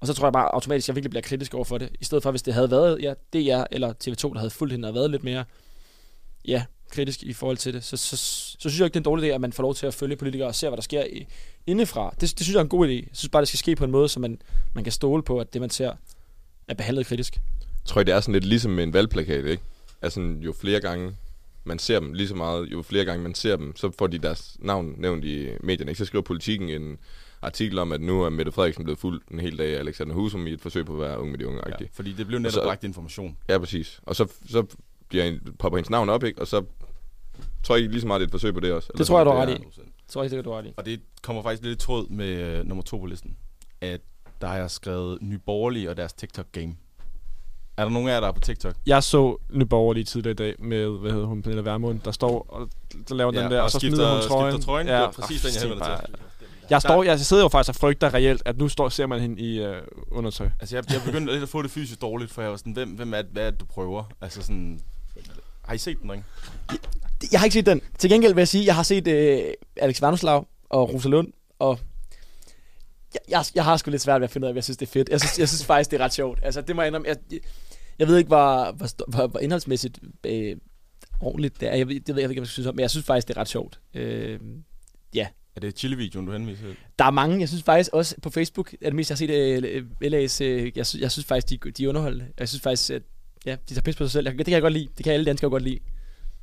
D: Og så tror jeg bare automatisk, at jeg virkelig bliver kritisk over for det. I stedet for, hvis det havde været ja, DR eller TV2, der havde fulgt hende og været lidt mere ja, kritisk i forhold til det, så, så, så synes jeg ikke, det er en dårlig idé, at man får lov til at følge politikere og se, hvad der sker i, indefra. Det, det synes jeg er en god idé. Jeg synes bare, det skal ske på en måde, så man, man kan stole på, at det, man ser, er behandlet kritisk.
C: tror jeg, det er sådan lidt ligesom med en valgplakat, ikke? Altså, jo flere gange man ser dem lige så meget, jo flere gange man ser dem, så får de deres navn nævnt i medierne. Ikke? Så skriver politikken en artikel om, at nu er Mette Frederiksen blevet fuldt en hel dag af Alexander Husum i et forsøg på at være ung med de unge.
G: ja, fordi det blev netop
C: så-
G: bragt information.
C: ja, præcis. Og så, så bliver en, popper hendes navn op, ikke? Og så tror jeg ikke lige så meget, det er et forsøg på det også.
D: Det tror jeg, du har ret i. Tror jeg ikke, du har ret i.
G: Og det kommer faktisk lidt i tråd med øh, nummer to på listen. At der har jeg skrevet Ny Borgerlige og deres TikTok-game. Er der nogen af jer, der er på TikTok?
H: Jeg så Nye Borgerlige tidligere i dag med, hvad hedder hun, Pernille Vermund, der står og så laver
G: Ja,
H: den der,
G: og
H: og så
G: skifter-
H: smider hun trøjen.
G: skifter trøjen. Det var præcis den, jeg henvendte til.
H: Jeg, står, jeg sidder jo faktisk og frygter reelt, at nu står, ser man hende i øh, undertøj.
G: Altså, jeg, jeg begyndte lidt at få det fysisk dårligt, for jeg var sådan, hvem, hvem er det, hvad er det, du prøver? Altså sådan... Har I set den, ikke?
D: Jeg har ikke set den. Til gengæld vil jeg sige, at jeg har set øh, Alex Vanderslav og Rosa Lund, og jeg, jeg, jeg har sgu lidt svært ved at finde ud af, hvad jeg synes, det er fedt. Jeg synes, jeg synes faktisk, det er ret sjovt. Altså, det må jeg indrømme. Jeg, jeg, jeg ved ikke, hvor, hvor, hvor, hvor indholdsmæssigt øh, ordentligt det er. Jeg ved, det ved jeg ikke, hvad jeg synes om, men jeg synes faktisk, det er ret sjovt. Øh,
G: Er det chili-videoen, du henviser til?
D: der er mange, jeg synes faktisk også på Facebook, er det mest, jeg har set øh, LA's, øh, jeg, synes, jeg synes faktisk, de, de er underholdende. Jeg synes faktisk, at ja, de tager pis på sig selv. Jeg, det kan jeg godt lide. Det kan alle danskere godt lide.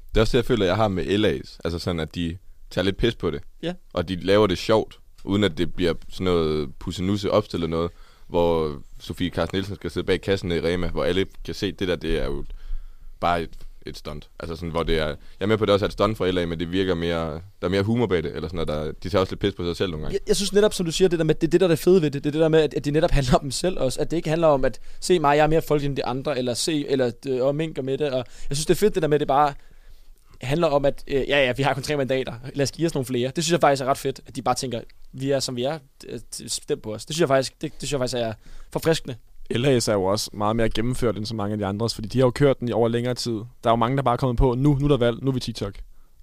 C: Det er også det, jeg føler, jeg har med LA's. Altså sådan, at de tager lidt pis på det.
D: Ja.
C: Og de laver det sjovt, uden at det bliver sådan noget pussenusse opstillet noget, hvor Sofie Carsten Nielsen skal sidde bag kassen i Rema, hvor alle kan se, det der, det er jo bare et, et stunt. Altså sådan, hvor det er... Jeg er med på, at det også er et stunt for LA, men det virker mere... Der er mere humor bag det, eller sådan, noget, der, de tager også lidt pis på sig selv nogle gange.
D: Jeg, jeg synes netop, som du siger, det der med, det er det, der er det fede ved det. Det er det der med, at, at det netop handler om dem selv også. At det ikke handler om, at se mig, jeg er mere folk end de andre, eller se, eller øh, og minker med det. Og jeg synes, det er fedt, det der med, at det bare handler om, at øh, ja, ja, vi har kun tre mandater. Lad os give os nogle flere. Det synes jeg faktisk er ret fedt, at de bare tænker, vi er som vi er, øh, stem på os. Det synes jeg faktisk, det, det synes jeg faktisk er forfriskende.
H: LA's er jo også meget mere gennemført end så mange af de andres, fordi de har jo kørt den i over længere tid. Der er jo mange, der bare er kommet på, nu, nu er der valg, nu er vi TikTok.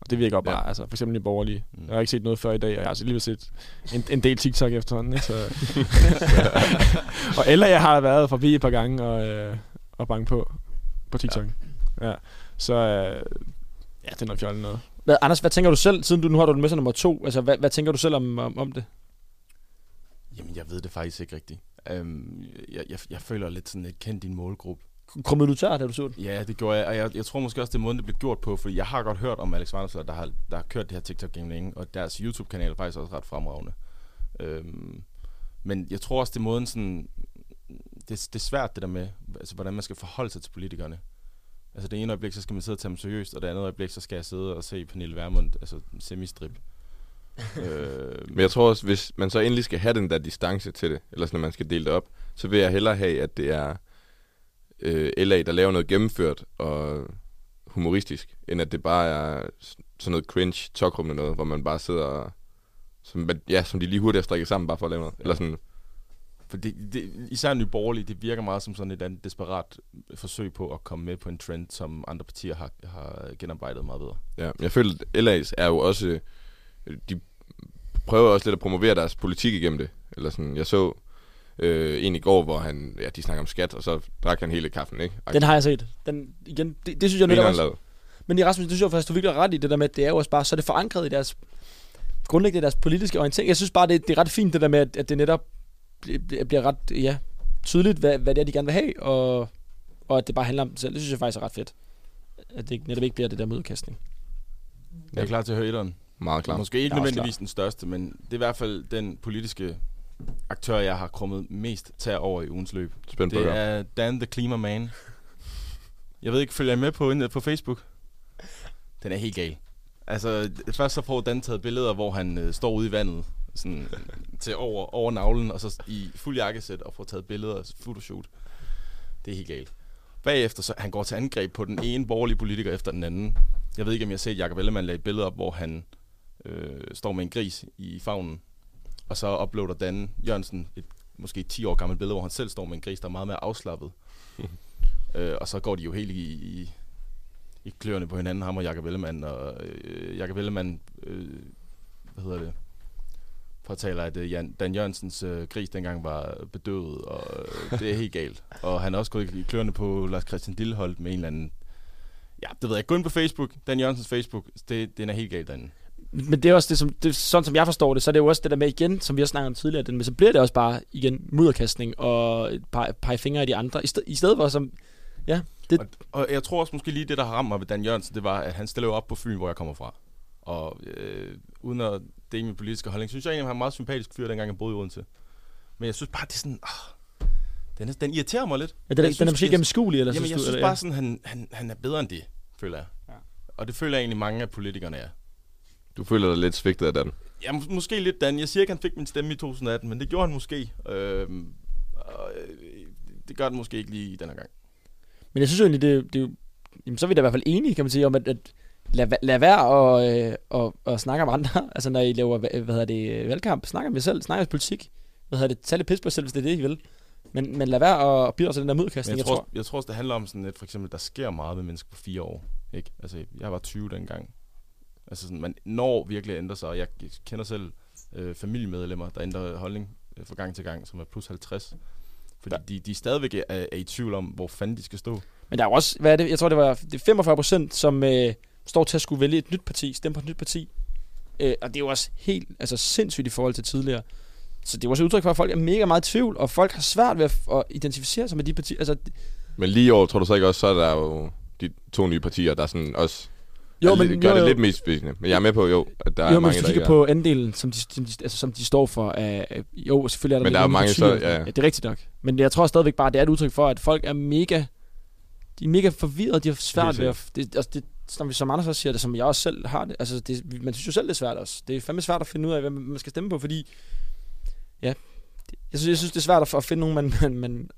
H: Og det virker jo bare,
C: Ja.
H: altså for eksempel i borgerlige.
G: Mm.
H: Jeg har ikke set noget før i dag, og jeg har altså lige set en, en del TikTok efterhånden. Ikke? Så, og LA har været forbi et par gange og, øh, og bange på på TikTok. Ja. ja. Så øh, ja, det er noget fjollet noget.
D: Hvad, Anders, hvad tænker du selv, siden du nu har du den med som nummer to? Altså, hvad, hvad tænker du selv om, om, om det?
G: Jamen, jeg ved det faktisk ikke rigtigt. Um, jeg, jeg, jeg føler lidt sådan, at kende din målgruppe.
D: Krummede du tør, da du så den?
G: Ja, det gjorde jeg, og jeg, jeg tror måske også, det er måden, det blev gjort på, fordi jeg har godt hørt om Alex Vanderslev, der har, der har kørt det her TikTok-game længe, og deres YouTube-kanal er faktisk også ret fremragende. Øhm, men jeg tror også, det er måden sådan, det, det er svært det der med, altså, hvordan man skal forholde sig til politikerne. Altså det ene øjeblik, så skal man sidde og tage dem seriøst, og det andet øjeblik, så skal jeg sidde og se Pernille Vermund, altså semistrip. øh,
C: Men jeg tror også, hvis man så endelig skal have den der distance til det, eller sådan, når man skal dele det op, så vil jeg hellere have, at det er øh, LA, der laver noget gennemført og humoristisk, end at det bare er sådan noget cringe, tokrummende noget, hvor man bare sidder og, som, ja, som de lige hurtigt har strikket sammen, bare for at lave noget. Eller sådan,
G: For det, det, især Nye Borgerlige, det virker meget som sådan et andet desperat forsøg på at komme med på en trend, som andre partier har, har genarbejdet meget bedre.
C: ja. Jeg føler, at LA's er jo også, de prøver også lidt at promovere deres politik igennem det. Eller sådan, jeg så øh, en i går, hvor han, ja, de snakker om skat, og så drak han hele kaffen, ikke?
D: Den har jeg set. Den, igen, det, det synes jeg netop også. Men i Rasmus, det synes jeg faktisk, du virkelig ret i det der med, at det er jo også bare, så er det forankret i deres, grundlæggende i deres politiske orientering. Jeg synes bare, det, det er ret fint det der med, at, at det netop bliver ret, ja, tydeligt, hvad, hvad det er, de gerne vil have, og, og at det bare handler om dem selv. Det synes jeg faktisk er ret fedt. At det netop ikke bliver det der modkastning.
G: Jeg er klar til at høre etteren.
C: Meget klar.
G: Måske ikke nødvendigvis den største, men det er i hvert fald den politiske aktør, jeg har krummet mest tag over i ugens løb.
C: Spændt
G: Det er Dan the Klimaman. Jeg ved ikke, følger jeg med på, inde på Facebook? Den er helt gal. Altså, først så får Dan taget billeder, hvor han øh, står ude i vandet, sådan til over, over navlen, og så i fuld jakkesæt og får taget billeder, photoshoot. Det er helt galt. Bagefter så han går til angreb på den ene borgerlige politiker efter den anden. Jeg ved ikke, om jeg har set Jacob Ellemann lagde et billede op, hvor han øh, står med en gris i favnen. Og så uploader Dan Jørgensen et måske 10 år gammelt billede, hvor han selv står med en gris, der er meget mere afslappet. øh, og så går de jo helt i, i, i kløerne på hinanden, ham og Jacob Ellemann. Og øh, Jacob Ellemann, øh, hvad hedder det, påtaler, at øh, Jan, Dan Jørgensens øh, gris dengang var bedøvet, og øh, det er helt galt. Og han er også gået i kløerne på Lars Christian Dilleholdt med en eller anden... Ja, det ved jeg. Gå ind på Facebook, Dan Jørgensens Facebook. Det, den er helt galt derinde.
D: Men det er også det, som, det, sådan som jeg forstår det, så er det jo også det der med igen, som vi har snakket om tidligere, den, men så bliver det også bare igen mudderkastning og et par, pege fingre af de andre, i, sted, i stedet for som, ja, det,
G: Og, og jeg tror også måske lige det, der har ramt mig ved Dan Jørgensen, det var, at han stiller jo op på Fyn, hvor jeg kommer fra. Og øh, uden at dele min politiske holdning, synes jeg egentlig, at han er en meget sympatisk fyr, dengang jeg boede i Odense. Men jeg synes bare, det er sådan... Ah, den, er, den irriterer mig lidt.
D: ja, den, er,
G: jeg
D: den er
G: synes,
D: måske
G: det-
D: gennemskuelig, eller
G: Jamen,
D: synes
G: jeg
D: du,
G: synes
D: eller,
G: bare sådan, han, han, han er bedre end det, føler jeg.
D: Ja.
G: Og det føler jeg egentlig, mange af politikerne er.
C: Du føler dig lidt svigtet af den.
G: Ja, mås- måske lidt, Dan. Jeg siger ikke, han fik min stemme i 2018, men det gjorde han måske. Og, øh, det gør den måske ikke lige den her gang.
D: Men jeg synes jo egentlig, det, det er jo, jamen, så er vi da i hvert fald enige, kan man sige, om at, at lad, lad være og, øh, og, og snakke om andre. altså når I laver, hvad, hedder det, øh, valgkamp, snakker om jer selv, snakker om politik. Hvad hedder det, tag lidt pis på jer selv, hvis det er det, I vil. Men, men lad være at bidrage til den der modkastning,
G: jeg,
D: jeg,
G: tror,
D: tror.
G: jeg tror også, det handler om sådan, at for eksempel, der sker meget med mennesker på fire år. Ikke? Altså, jeg var 20 dengang. Altså, sådan, man når virkelig at ændre sig, og jeg kender selv øh, familiemedlemmer, der ændrer holdning øh, fra gang til gang, som er plus 50. Fordi de, de stadigvæk er, er i tvivl om, hvor fanden de skal stå.
D: Men der er jo også, hvad er det, jeg tror det var det er 45 procent, som øh, står til at skulle vælge et nyt parti, stemme på et nyt parti. Øh, og det er jo også helt altså sindssygt i forhold til tidligere. Så det er jo også et udtryk for, at folk er mega meget i tvivl, og folk har svært ved at, at identificere sig med de partier. Altså,
C: Men lige år, tror du så ikke også, så er der jo de to nye partier, der sådan også
D: Jo,
C: er
D: men-
C: lidt, gør
D: jo,
C: det
D: jo.
C: lidt mest spændende. Men jeg er med på, jo, at der
D: jo,
C: er
D: men
C: mange,
D: hvis du
C: der
D: kigger
C: ikke er.
D: på andelen, som de, som de, altså, som de står for, uh, jo, selvfølgelig er der
C: Men der er mange,
D: partier,
C: så- ja.
D: ja. Det er rigtigt nok. Men jeg tror stadigvæk bare, det er et udtryk for, at folk er mega, de er mega forvirret, de har svært ved at, det, altså det, som, som andre også siger det, som jeg også selv har det, altså det, man synes jo selv, det er svært også. Det er fandme svært at finde ud af, hvem man skal stemme på, fordi, ja, det, jeg, synes, jeg synes, det er svært at, at finde nogen, man, man, man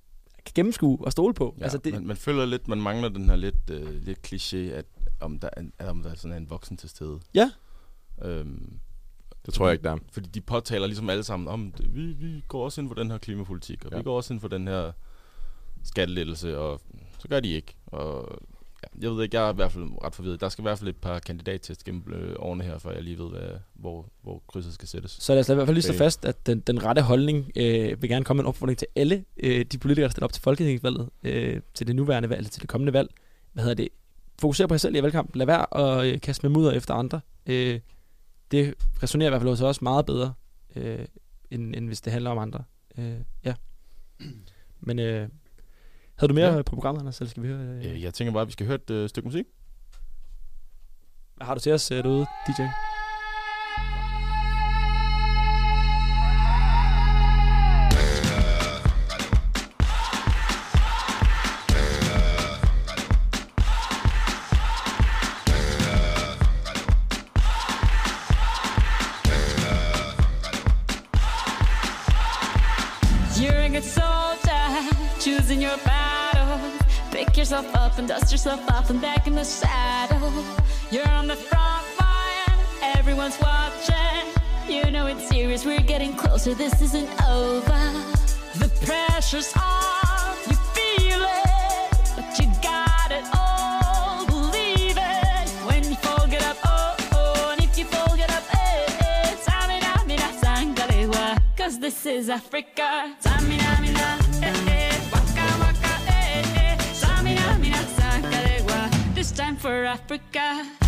D: kan gennemskue og stole på.
G: Ja,
D: altså det,
G: man, man føler lidt, man mangler den her lidt, øh, lidt kliché, at om der, er, om der er sådan en voksen til stede.
D: Ja.
G: Øhm,
C: Det tror jeg ikke, der er.
G: Fordi de påtaler ligesom alle sammen om, det, vi, vi går også ind for den her klimapolitik, og ja. Vi går også ind for den her skattelettelse, og så gør de ikke. Og jeg ved ikke, jeg er i hvert fald ret forvirret. Der skal i hvert fald et par kandidattest gennem øh, årene her, før jeg lige ved, hvad, hvor, hvor krydset skal sættes.
D: Så lad os i hvert fald lige slå
G: Okay.
D: fast, at den, den rette holdning øh, vil gerne komme en opfordring til alle øh, de politikere, der stiller op til folketingsvalget, øh, til det nuværende valg, eller til det kommende valg. Hvad hedder det? Fokuser på jer selv i valgkampen. Lad være at øh, kaste med mudder efter andre. Øh, det resonerer i hvert fald hos os meget bedre, øh, end, end hvis det handler om andre. Øh, ja. Men øh, havde du mere
G: Ja.
D: på programmet, Anders, eller skal vi høre? Øh,
G: Øh, jeg tænker bare, at vi skal høre et øh, stykke musik.
D: Hvad har du til os øh, derude, DJ?
K: Yourself off and back in the saddle. You're on the front line, everyone's watching. You know it's serious, we're getting closer, this isn't over. The pressure's on, you feel it, but you got it all. Believe it when you fall, get up, oh oh, and if you fall, get up, eh eh. Samina, mina, sangalewa, cause this is Africa. Samina, for Africa.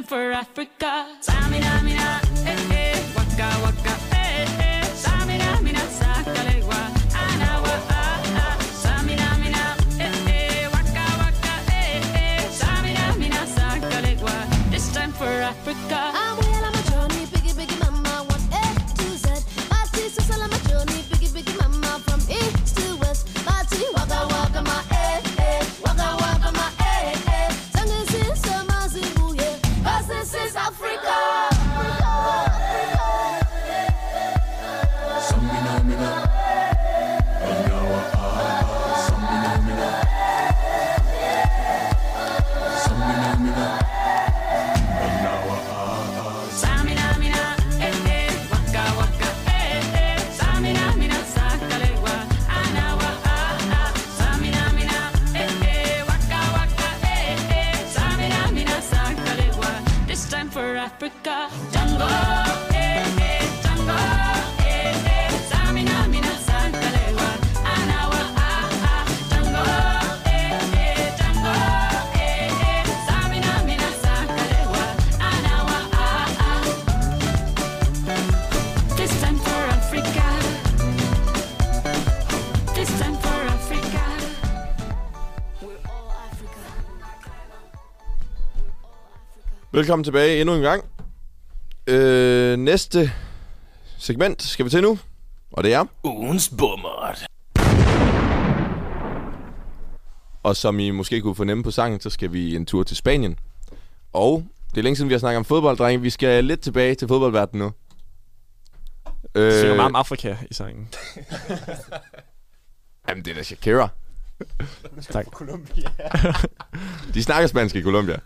K: Time for Africa.
C: Velkommen tilbage endnu en gang. Øh, næste segment skal vi til nu, og det er...
G: Ugens bummert.
C: Og som I måske kunne fornemme på sangen, så skal vi en tur til Spanien. Og det er længe siden, vi har snakket om fodbold, drenge. Vi skal lidt tilbage til fodboldverdenen nu.
H: Det
C: Øh,
H: synger meget om Afrika i sangen.
C: Jamen, det er da Shakira.
H: Tak.
C: De snakker spansk i Colombia.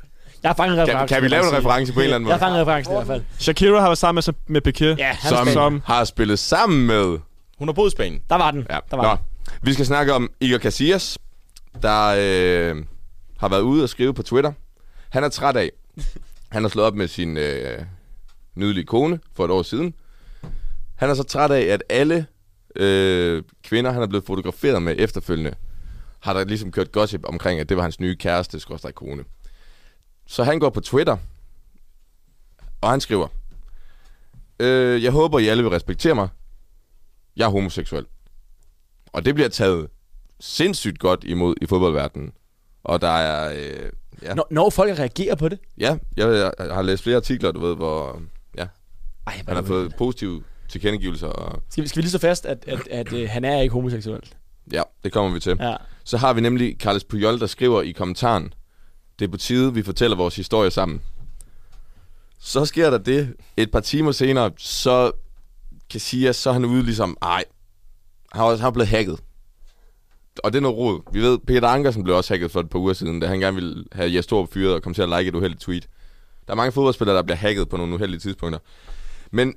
D: Jeg har fanget en
C: Kan,
D: reference.
C: kan vi lave en reference på en eller anden
D: Jeg har
C: måde?
D: fanget referencen i hvert fald.
H: Shakira har været sammen med, med Piqué.
D: Ja, han
C: Som,
D: som...
C: som har spillet sammen med...
G: Hun har boet i Spanien.
D: Der var den.
C: Ja.
D: Der var
C: Nå,
D: den.
C: vi skal snakke om Iker Casillas, der øh, har været ude og skrive på Twitter. Han er træt af. Han har slået op med sin øh, nydelige kone for et år siden. Han er så træt af, at alle øh, kvinder, han er blevet fotograferet med efterfølgende, har der ligesom kørt gossip omkring, at det var hans nye kæreste, skorstræk kone. Så han går på Twitter, og han skriver, øh, Jeg håber, I alle vil respektere mig. Jeg er homoseksuel. Og det bliver taget sindssygt godt imod i fodboldverdenen. Og der er... Øh, ja,
D: Når, når folk reagerer på det.
C: ja jeg, jeg har læst flere artikler, du ved, hvor ja,
D: Ej,
C: han har fået positive tilkendegivelser. Og,
D: Skal vi, skal vi lige så fast, at, at, at, at han er ikke homoseksuel?
C: ja, det kommer vi til.
D: Ja.
C: Så har vi nemlig Carles Puyol, der skriver i kommentaren, det er på tide, vi fortæller vores historie sammen. Så sker der det, et par timer senere, så kan sige, at så er han ude ligesom, ej, han er, han er blevet hacket. Og det er noget rod. Vi ved, Peter Ankersen blev også hacket for et par uger siden, da han gerne ville have Jes Torp fyret og komme til at like et uheldigt tweet. Der er mange fodboldspillere, der bliver hacket på nogle uheldige tidspunkter. Men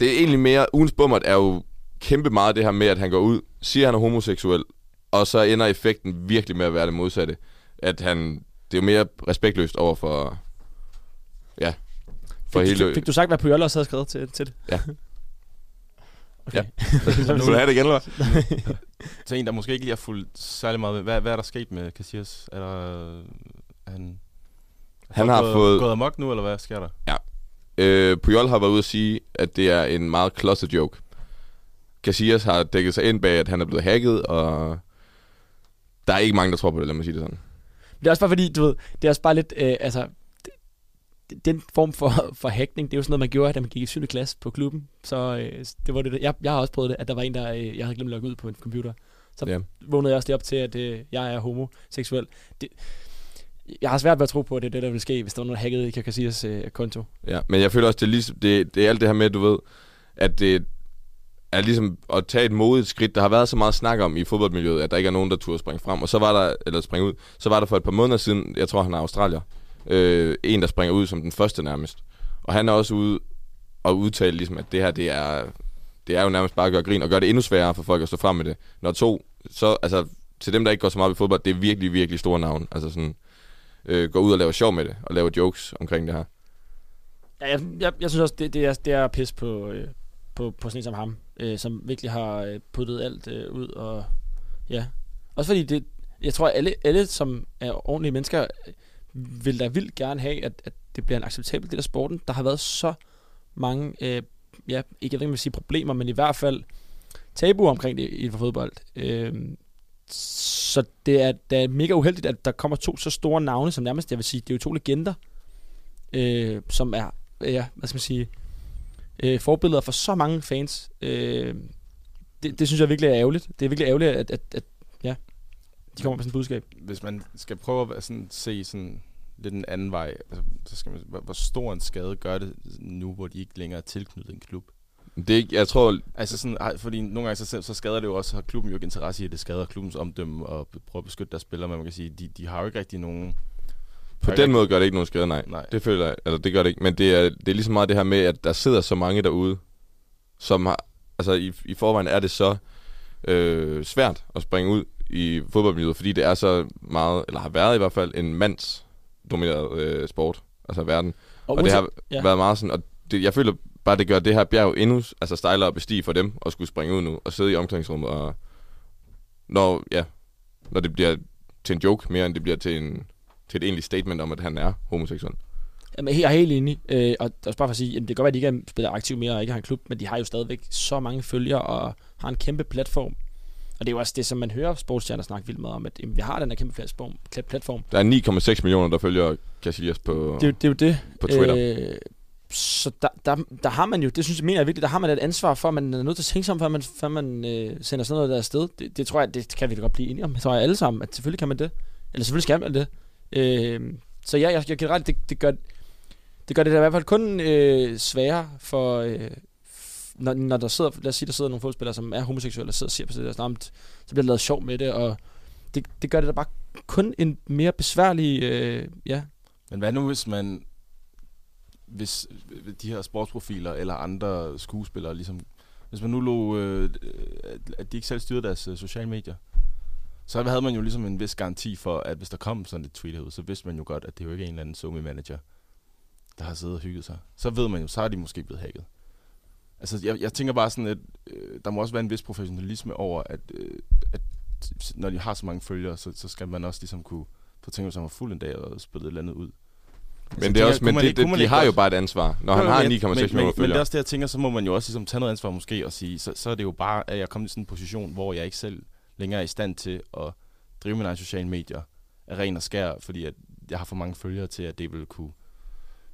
C: det er egentlig mere, ugens bummert er jo kæmpe meget det her med, at han går ud, siger, at han er homoseksuel, og så ender effekten virkelig med at være det modsatte. At han, det er jo mere respektløst over for, ja, for
D: Fik,
C: hele...
D: du, fik du sagt, hvad Puyol også havde skrevet til, til det? Okay.
C: Ja. Nu vil du have det igen, eller?
G: Til en, der måske ikke lige har fulgt særlig meget med. Hvad, hvad er der sket med Casillas? Er der... Er han,
C: Han har
G: gået,
C: fået-
G: gået amok nu, eller hvad sker der?
C: Ja. Øh, Puyol har været ude at sige, at det er en meget closet joke. Casillas har dækket sig ind bag, at han er blevet hacket, og der er ikke mange, der tror på det, lad mig sige det sådan.
D: Det er også bare fordi, du ved, det er også bare lidt, øh, altså, det- den form for, for hackning, det er jo sådan noget, man gjorde, da man gik i 7. klasse på klubben. Så øh, det var det, jeg, jeg har også prøvet det, at der var en, der øh, jeg havde glemt at logge ud på en computer. Så
C: ja.
D: vågnede jeg også lige op til, at øh, jeg er homoseksuel. Det, jeg har svært ved at tro på, at det er det, der vil ske, hvis der var nogen, der hackede Iker Casillas øh, konto.
C: Ja, men jeg føler også, det er, ligesom, det, det er alt det her med, du ved, at det er ligesom at tage et modigt skridt. Der har været så meget snak om i fodboldmiljøet, at der ikke er nogen, der turde springe frem. Og så var der, eller springe ud, så var der for et par måneder siden, jeg tror han er australier, øh, en der springer ud som den første nærmest. Og han er også ude og udtale ligesom, at det her, det er, det er jo nærmest bare at gøre grin, og gøre det endnu sværere for folk at stå frem med det. Når to, så, altså, til dem, der ikke går så meget op i fodbold, det er virkelig, virkelig store navn. Altså sådan, øh, går ud og laver sjov med det, og laver jokes omkring det her.
D: Ja, jeg, jeg, jeg synes også, det, det, er, det er pis på, øh, på, på sådan en som ham, øh, som virkelig har øh, puttet alt øh, ud. Og, ja. Også fordi det, jeg tror, at alle, alle, som er ordentlige mennesker, vil da vildt gerne have, at, at det bliver en acceptabel del af sporten. Der har været så mange, øh, ja, ikke jeg ved ikke, vil sige problemer, men i hvert fald tabu omkring det i for fodbold. Øh, så det er, det er mega uheldigt, at der kommer to så store navne, som nærmest, jeg vil sige, det er jo to legender, øh, som er, ja, hvad skal man sige, øh, forbilleder for så mange fans. Øh, det, det synes jeg virkelig er ærgerligt. Det er virkelig ærgerligt, at, at, at ja, de kommer med sådan et budskab.
G: Hvis man skal prøve at være sådan, se sådan lidt en anden vej, altså, så skal man, hvor, hvor stor en skade gør det nu, hvor de ikke længere er tilknyttet en klub?
C: Det er ikke, jeg tror...
G: Altså sådan, ej, fordi nogle gange så, så skader det jo også, har klubben jo ikke interesse i, at det skader klubbens omdømme og prøve at beskytte deres spillere, men man kan sige, de, de har jo ikke rigtig nogen...
C: På den måde gør det ikke nogen skade, nej.
G: Nej.
C: Det føler jeg, eller det gør det ikke. Men det er, det er ligesom meget det her med, at der sidder så mange derude, som har, altså i, i forvejen er det så øh, svært at springe ud i fodboldmiljøet, fordi det er så meget, eller har været i hvert fald, en mandsdomineret øh, sport, altså verden. Og, og det har ja. været meget sådan, og det, jeg føler bare, det gør det her bjerg endnu altså stejlere at bestige for dem, at skulle springe ud nu, og sidde i omklædningsrummet, og når, ja, når det bliver til en joke, mere end det bliver til, en, til et egentligt statement om, at han er homoseksuel.
D: Jamen, jeg er helt enig. Øh, og også bare for at sige, jamen, det kan godt være, at de ikke er spiller aktiv mere og ikke har en klub, men de har jo stadigvæk så mange følgere og har en kæmpe platform. Og det er jo også det, som man hører sportsstjerner snakke vildt meget om, at jamen, vi har den her kæmpe platform. platform.
C: Der er 9,6 millioner, der følger Casillas på,
D: Det, er det er jo det.
C: på Twitter.
D: Øh, så der, der, der har man jo, det synes jeg mener jeg virkelig, der har man et ansvar for, at man er nødt til at tænke sig om, før man, før man øh, sender sådan noget der afsted. Det, det tror jeg, det kan vi da godt blive enige om. Tror jeg alle sammen, at selvfølgelig kan man det. Eller selvfølgelig skal man det. Øh, så ja, jeg, jeg kan ret, det, det gør, det gør det da i hvert fald kun øh, sværere for, øh, når, når der sidder, lad os sige, der sidder nogle fodboldspillere, som er homoseksuelle, og sidder og siger på det der, så, så bliver der lavet sjov med det, og det, det gør det da bare kun en mere besværlig, øh, ja,
G: Men hvad nu, hvis man... Hvis øh, de her sportsprofiler eller andre skuespillere ligesom... Hvis man nu lå... Øh, at- at de ikke selv styrede deres øh, sociale medier, så havde man jo ligesom en vis garanti for, at hvis der kom sådan et tweet ud, så vidste man jo godt, at det jo ikke er en eller anden somi manager, der har siddet og hygget sig. Så ved man jo, så er de måske blevet hacket. Altså, jeg, jeg tænker bare sådan, at øh, der må også være en vis professionalisme over, at, øh, at når de har så mange følgere, så, så skal man også ligesom kunne få tænkt sig om at fuld en dag og spille et eller andet ud.
C: Men det er også, men det, det, de har jo bare et ansvar. Når han har 9,6
G: men,
C: millioner
G: men, men det
C: følgere.
G: er også det, jeg tænker, så må man jo også ligesom tage noget ansvar måske og sige, så, så er det jo bare, at jeg er kommet i sådan en position, hvor jeg ikke selv længere er i stand til at drive mine egne sociale medier af ren og skær, fordi at jeg har for mange følgere til, at det vil kunne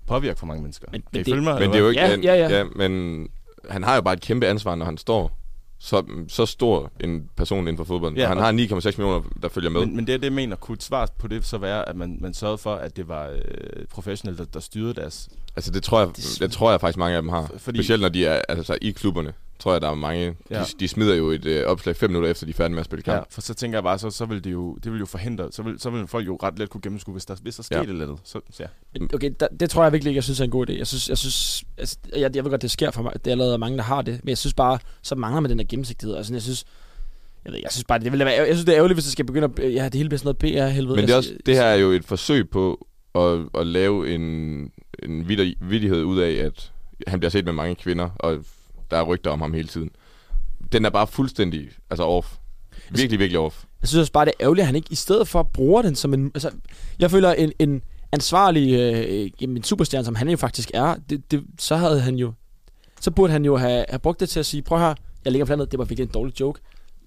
G: påvirke for mange mennesker.
D: Men-
G: kan
D: men
G: I
D: det-
G: følge mig?
C: Men det er jo ikke...
D: Ja,
C: han,
D: ja, ja.
C: ja. men han har jo bare et kæmpe ansvar, når han står så, så stor en person inden for fodbold.
G: Ja,
C: han
G: og-
C: har 9,6 millioner, der følger med.
G: Men, men det er det, jeg mener, kunne et svar på det så være, at man, man sørgede for, at det var øh, professionelle, der, der styrede deres...
C: Altså det tror jeg,
D: Det-
C: det tror jeg faktisk mange af dem har.
G: Fordi,
C: Specielt når de er altså, i klubberne. Tror jeg, der er mange. Ja.
G: Ja.
C: De, de smider jo et øh, opslag fem minutter efter, de er færdige med at spille kamp.
G: Ja, for så tænker jeg bare, så, så vil det jo, det vil jo forhindre, så vil, så vil folk jo ret let kunne gennemskue, hvis der, hvis der skete
C: Ja.
G: et eller andet. Så, så ja.
D: Okay, der, det tror jeg virkelig ikke, jeg synes er en god idé. Jeg synes, jeg synes altså, jeg, jeg ved godt, det sker for mig. Det er allerede mange, der har det. Men jeg synes bare, så mangler man den der gennemsigtighed. Altså, jeg synes, jeg, ved, jeg synes bare, det ville være, jeg synes, det er ærgerligt, hvis det skal begynde at, ja, det hele bliver sådan noget PR-helvede.
C: Men det, er
D: Altså,
C: også, det her er jo et forsøg på at, at lave en, en vittighed ud af, at han bliver set med mange kvinder, og der er rygter om ham hele tiden. den er bare fuldstændig altså off. Virkelig, virkelig off.
D: Jeg synes også bare, det er ærgerligt, at han ikke i stedet for bruger den som en... Altså, jeg føler, en, en ansvarlig øh, jamen, en superstjerne, som han jo faktisk er, det, det, så havde han jo... Så burde han jo have, have brugt det til at sige, prøv her, jeg ligger blandt det var virkelig en dårlig joke.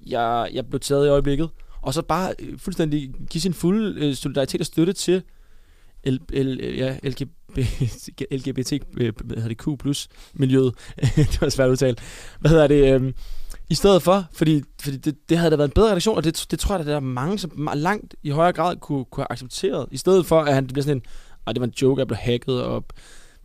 D: Jeg, jeg blev taget i øjeblikket. Og så bare øh, fuldstændig give sin fulde øh, solidaritet og støtte til L, L, ja, LGBT, LGBT øh, hvad hedder det, Q plus miljøet. det var svært at udtale. Hvad hedder det? Øh, i stedet for, fordi, fordi det, det havde da været en bedre relation, og det, det tror jeg, at der er mange, som langt i højere grad kunne, kunne have accepteret, i stedet for, at han bliver sådan en, "Ej, det var en joke, jeg blev hacket, og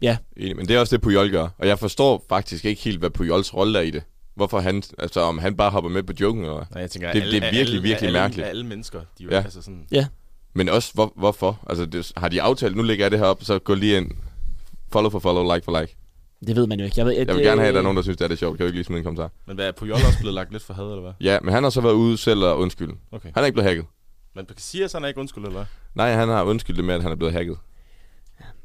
D: ja,
C: Enig, men det er også det, Puyol gør. Og jeg forstår faktisk ikke helt, hvad Pujols rolle er i det. Hvorfor han, altså om han bare hopper med på joken, eller?
G: Nej, jeg tænker,
C: det,
G: alle,
C: det er virkelig,
G: alle,
C: virkelig
G: alle,
C: mærkeligt.
G: Alle mennesker, de er jo
C: Ja.
G: altså sådan...
D: ja.
C: Men også, hvor, hvorfor? Altså, det, har de aftalt, nu lægger jeg det her op, så gå lige ind. Follow for follow, like for like.
D: det ved man jo ikke. Jeg, ved,
C: Jeg vil gerne have, at der er nogen, der synes, det er det sjovt. Kan du ikke lige smide en kommentar?
G: Men hvad er Puyol også blevet lagt lidt for had, eller hvad?
C: Ja, men han har så været ude selv og undskylde.
G: Okay.
C: Han er ikke blevet hacket.
G: Men du kan sige, at han er ikke undskyld, eller hvad?
C: Nej, han har undskyldt det med, at han er blevet hacket.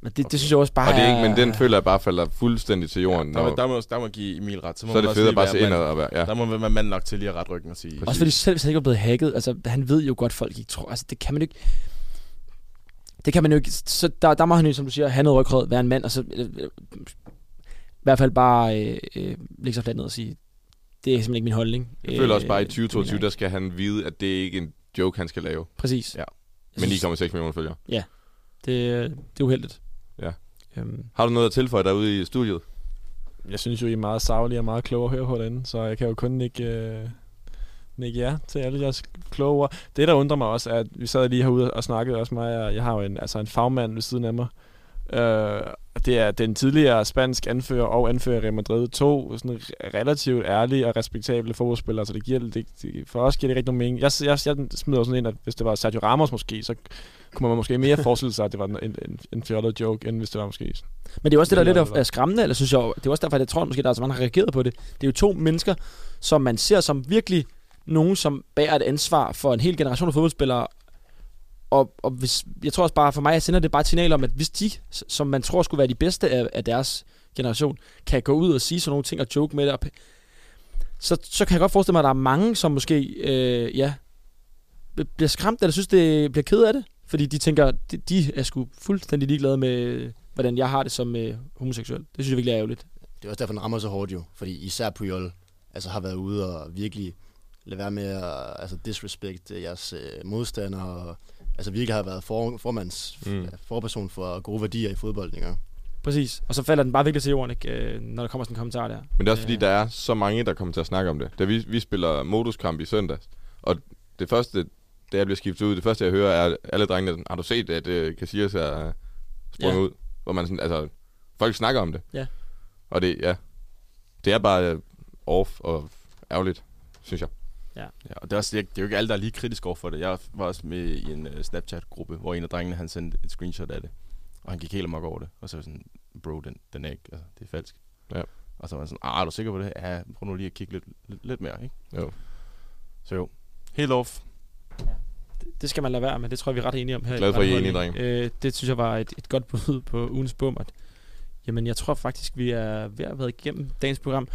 D: Men det, det synes jeg også bare
C: Og det er ikke, men den føler jeg bare falder fuldstændig til jorden.
G: Der,
C: når,
G: må, der, må, der må give Emil ret. Så, må
C: så er det fedt at bare se ind og være. Ja.
G: Der må man være mand nok til lige at ret ryggen og sige...
D: Også fordi selv hvis han ikke var blevet hacket, altså han ved jo godt, folk ikke tror, altså det kan man jo ikke, det kan man jo ikke, så der, der må han jo, som du siger, have noget ryggrad, være en mand, og så øh, øh, i hvert fald bare øh, øh, lægge sig fladt ned og sige, det er simpelthen ikke min holdning.
C: Jeg føler også bare, i
D: Øh, det mener
C: 2022,
D: jeg
C: der
D: ikke.
C: skal han vide, at det ikke er en joke, han skal lave.
D: Præcis.
C: Ja. Men
D: synes-
C: 9,6 millioner følgere.
D: Det, det er uheldigt. Øhm,
C: Har du noget at tilføje derude i studiet?
H: Jeg synes jo, I er meget savlige og meget kloge at høre på derinde, så jeg kan jo kun ikke... Øh, nikke ja til alle jeres kloge ord. Det, der undrer mig også, er, at vi sad lige herude og snakkede også mig, og jeg har jo en, altså en fagmand ved siden af mig. Øh, det er den tidligere spansk anfører og anfører Real Madrid. To sådan re- relativt ærlige og respektable fodboldspillere, så det giver, det, det, for os giver det ikke nogen mening. Jeg, jeg, jeg smider sådan ind, at hvis det var Sergio Ramos måske, så kunne man måske mere forestille sig, at det var en, en, en, fjollet joke, end hvis det var måske...
D: Men det er også det, der er lidt af skræmmende, eller synes jeg, det er også derfor, at jeg tror måske, der er så mange, der har reageret på det. Det er jo to mennesker, som man ser som virkelig nogen, som bærer et ansvar for en hel generation af fodboldspillere. Og, og hvis, jeg tror også bare, for mig sender det bare et signal om, at hvis de, som man tror skulle være de bedste af, af deres generation, kan gå ud og sige sådan nogle ting og joke med det, og så, så kan jeg godt forestille mig, at der er mange, som måske, øh, ja, bliver skræmt, eller synes, det bliver ked af det. Fordi de tænker, de, de er sgu fuldstændig ligeglade med, hvordan jeg har det som øh, homoseksuel. Det synes jeg virkelig er ærgerligt.
E: Det er også derfor, den rammer så hårdt jo. Fordi især Puyol altså, har været ude og virkelig lade være med at altså, disrespect jeres øh, modstandere. Og, altså virkelig har været for, formands,
C: Mm.
E: forperson for gode værdier i fodbold. Ikke?
D: Præcis. Og så falder den bare virkelig til jorden, ikke? Øh, når der kommer sådan en kommentar der.
C: Men det er også fordi,
D: Øh,
C: der er så mange, der kommer til at snakke om det. Da vi, vi spiller moduskamp i søndags, og det første, da jeg bliver skiftet ud, det første, jeg hører, er alle drengene, har du set, at uh, Casillas er sprunget
D: Ja.
C: ud? Hvor man sådan, altså, folk snakker om det.
D: Ja.
C: Og det, ja, det er bare off og ærgerligt, synes jeg.
G: Ja, og det er, også, det, er, er jo ikke alle, der er lige kritisk over for det. Jeg var også med i en uh, Snapchat-gruppe, hvor en af drengene, han sendte et screenshot af det. Og han gik helt amok over det. Og så var sådan, bro, den, den er ikke, altså, det er falsk.
C: Ja.
G: Og så var han sådan, ah, er du sikker på det? Ja, prøv nu lige at kigge lidt, lidt, lidt mere, ikke?
C: Jo.
G: Så jo, helt off.
D: det, det skal man lade være med. Det tror jeg, vi er ret enige om her.
C: Glad for, at I er enige,
D: Brandholdning. Øh, det synes jeg var et, et godt bud på ugens bummer. Jamen, jeg tror faktisk, vi er ved at været igennem dagens program.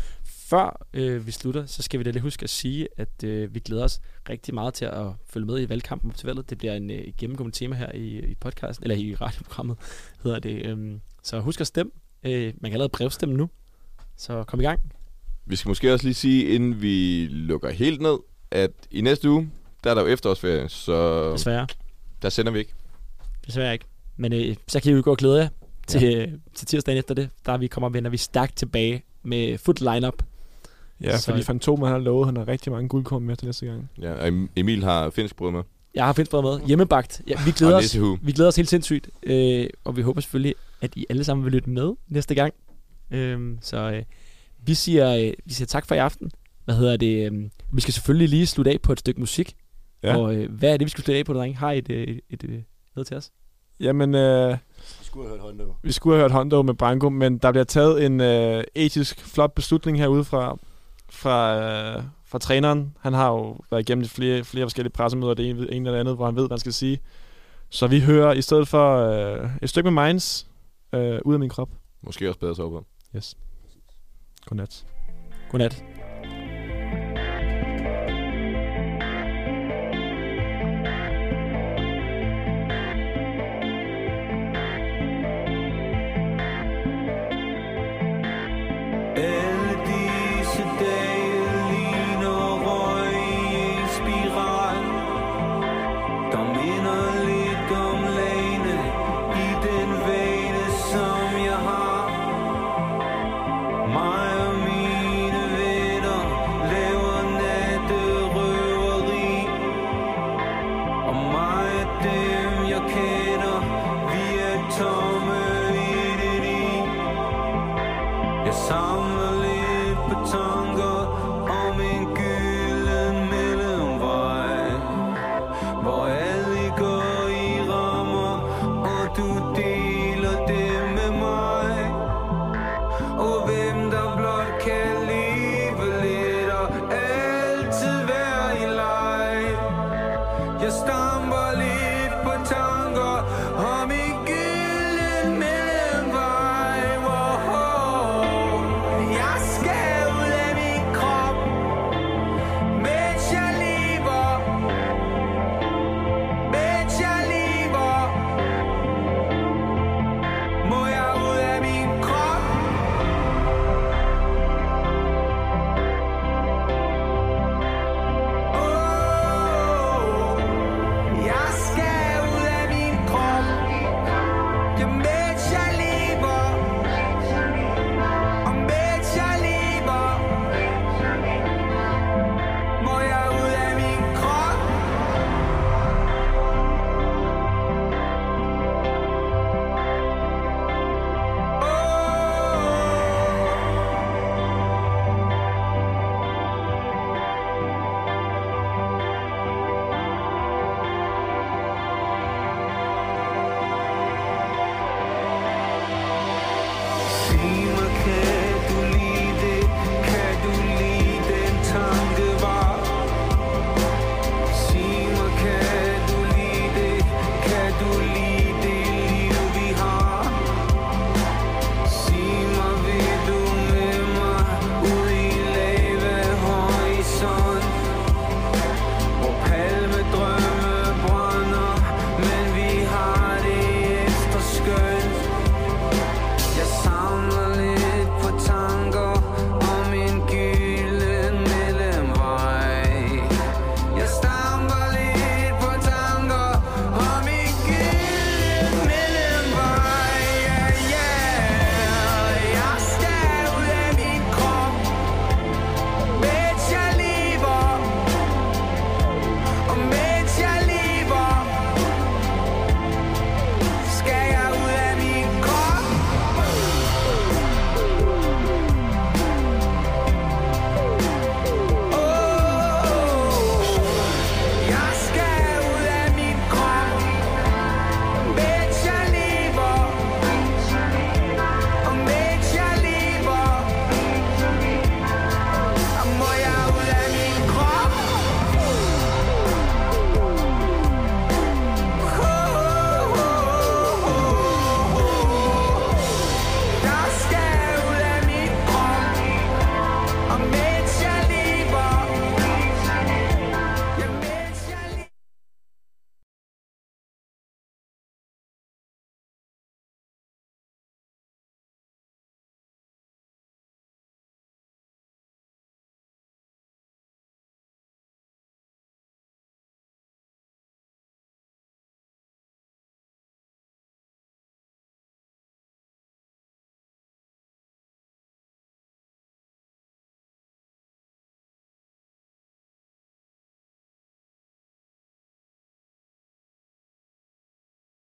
D: Før øh, vi slutter, så skal vi da lige huske at sige, at øh, vi glæder os rigtig meget til at følge med i valgkampen op til valget. Det bliver en øh, gennemgående tema her i, i podcasten, eller i radioprogrammet, hedder det. Øhm, så husk at stemme. Øh, man kan allerede brevstemme nu. Så kom i gang.
C: Vi skal måske også lige sige, inden vi lukker helt ned, at i næste uge, der er der jo efterårsferie, så
D: Desværre.
C: der sender vi ikke.
D: Desværre ikke. Men øh, så kan I jo gå og glæde jer til, ja. til tirsdagen efter det. Der er vi kommer vender vi stærkt tilbage med foot lineup.
H: Ja,
D: Så-
H: fordi Fantomen har lovet, at han har rigtig mange guldkorn med til næste gang.
C: Ja, og Em- Emil har finsk brød med.
D: Jeg har findsbrød med. Hjemmebagt. Ja, vi glæder os. Vi glæder os helt sindssygt. Øh, og vi håber selvfølgelig, at I alle sammen vil lytte med næste gang. Øh, så øh, vi, siger, øh, vi siger tak for i aften. Hvad hedder det? Øh, vi skal selvfølgelig lige slutte af på et stykke musik.
H: Ja.
D: Og øh, hvad er det, vi skal slutte af på, drenge? Har I et, øh, et, et, et noget til os?
H: Jamen, øh,
E: Vi skulle have hørt Hondo.
H: vi skulle have hørt Hondo med Branko, men der bliver taget en øh, etisk flot beslutning herude fra, fra, øh, fra træneren. Han har jo været igennem flere, flere forskellige pressemøder, det ene, ene eller andet, hvor han ved, hvad han skal sige. Så vi hører i stedet for øh, et stykke med Minds øh, ud af min krop.
C: Måske også bedre sove på.
H: Yes. Godnat.
D: Godnat.
I: Samler lidt på tanker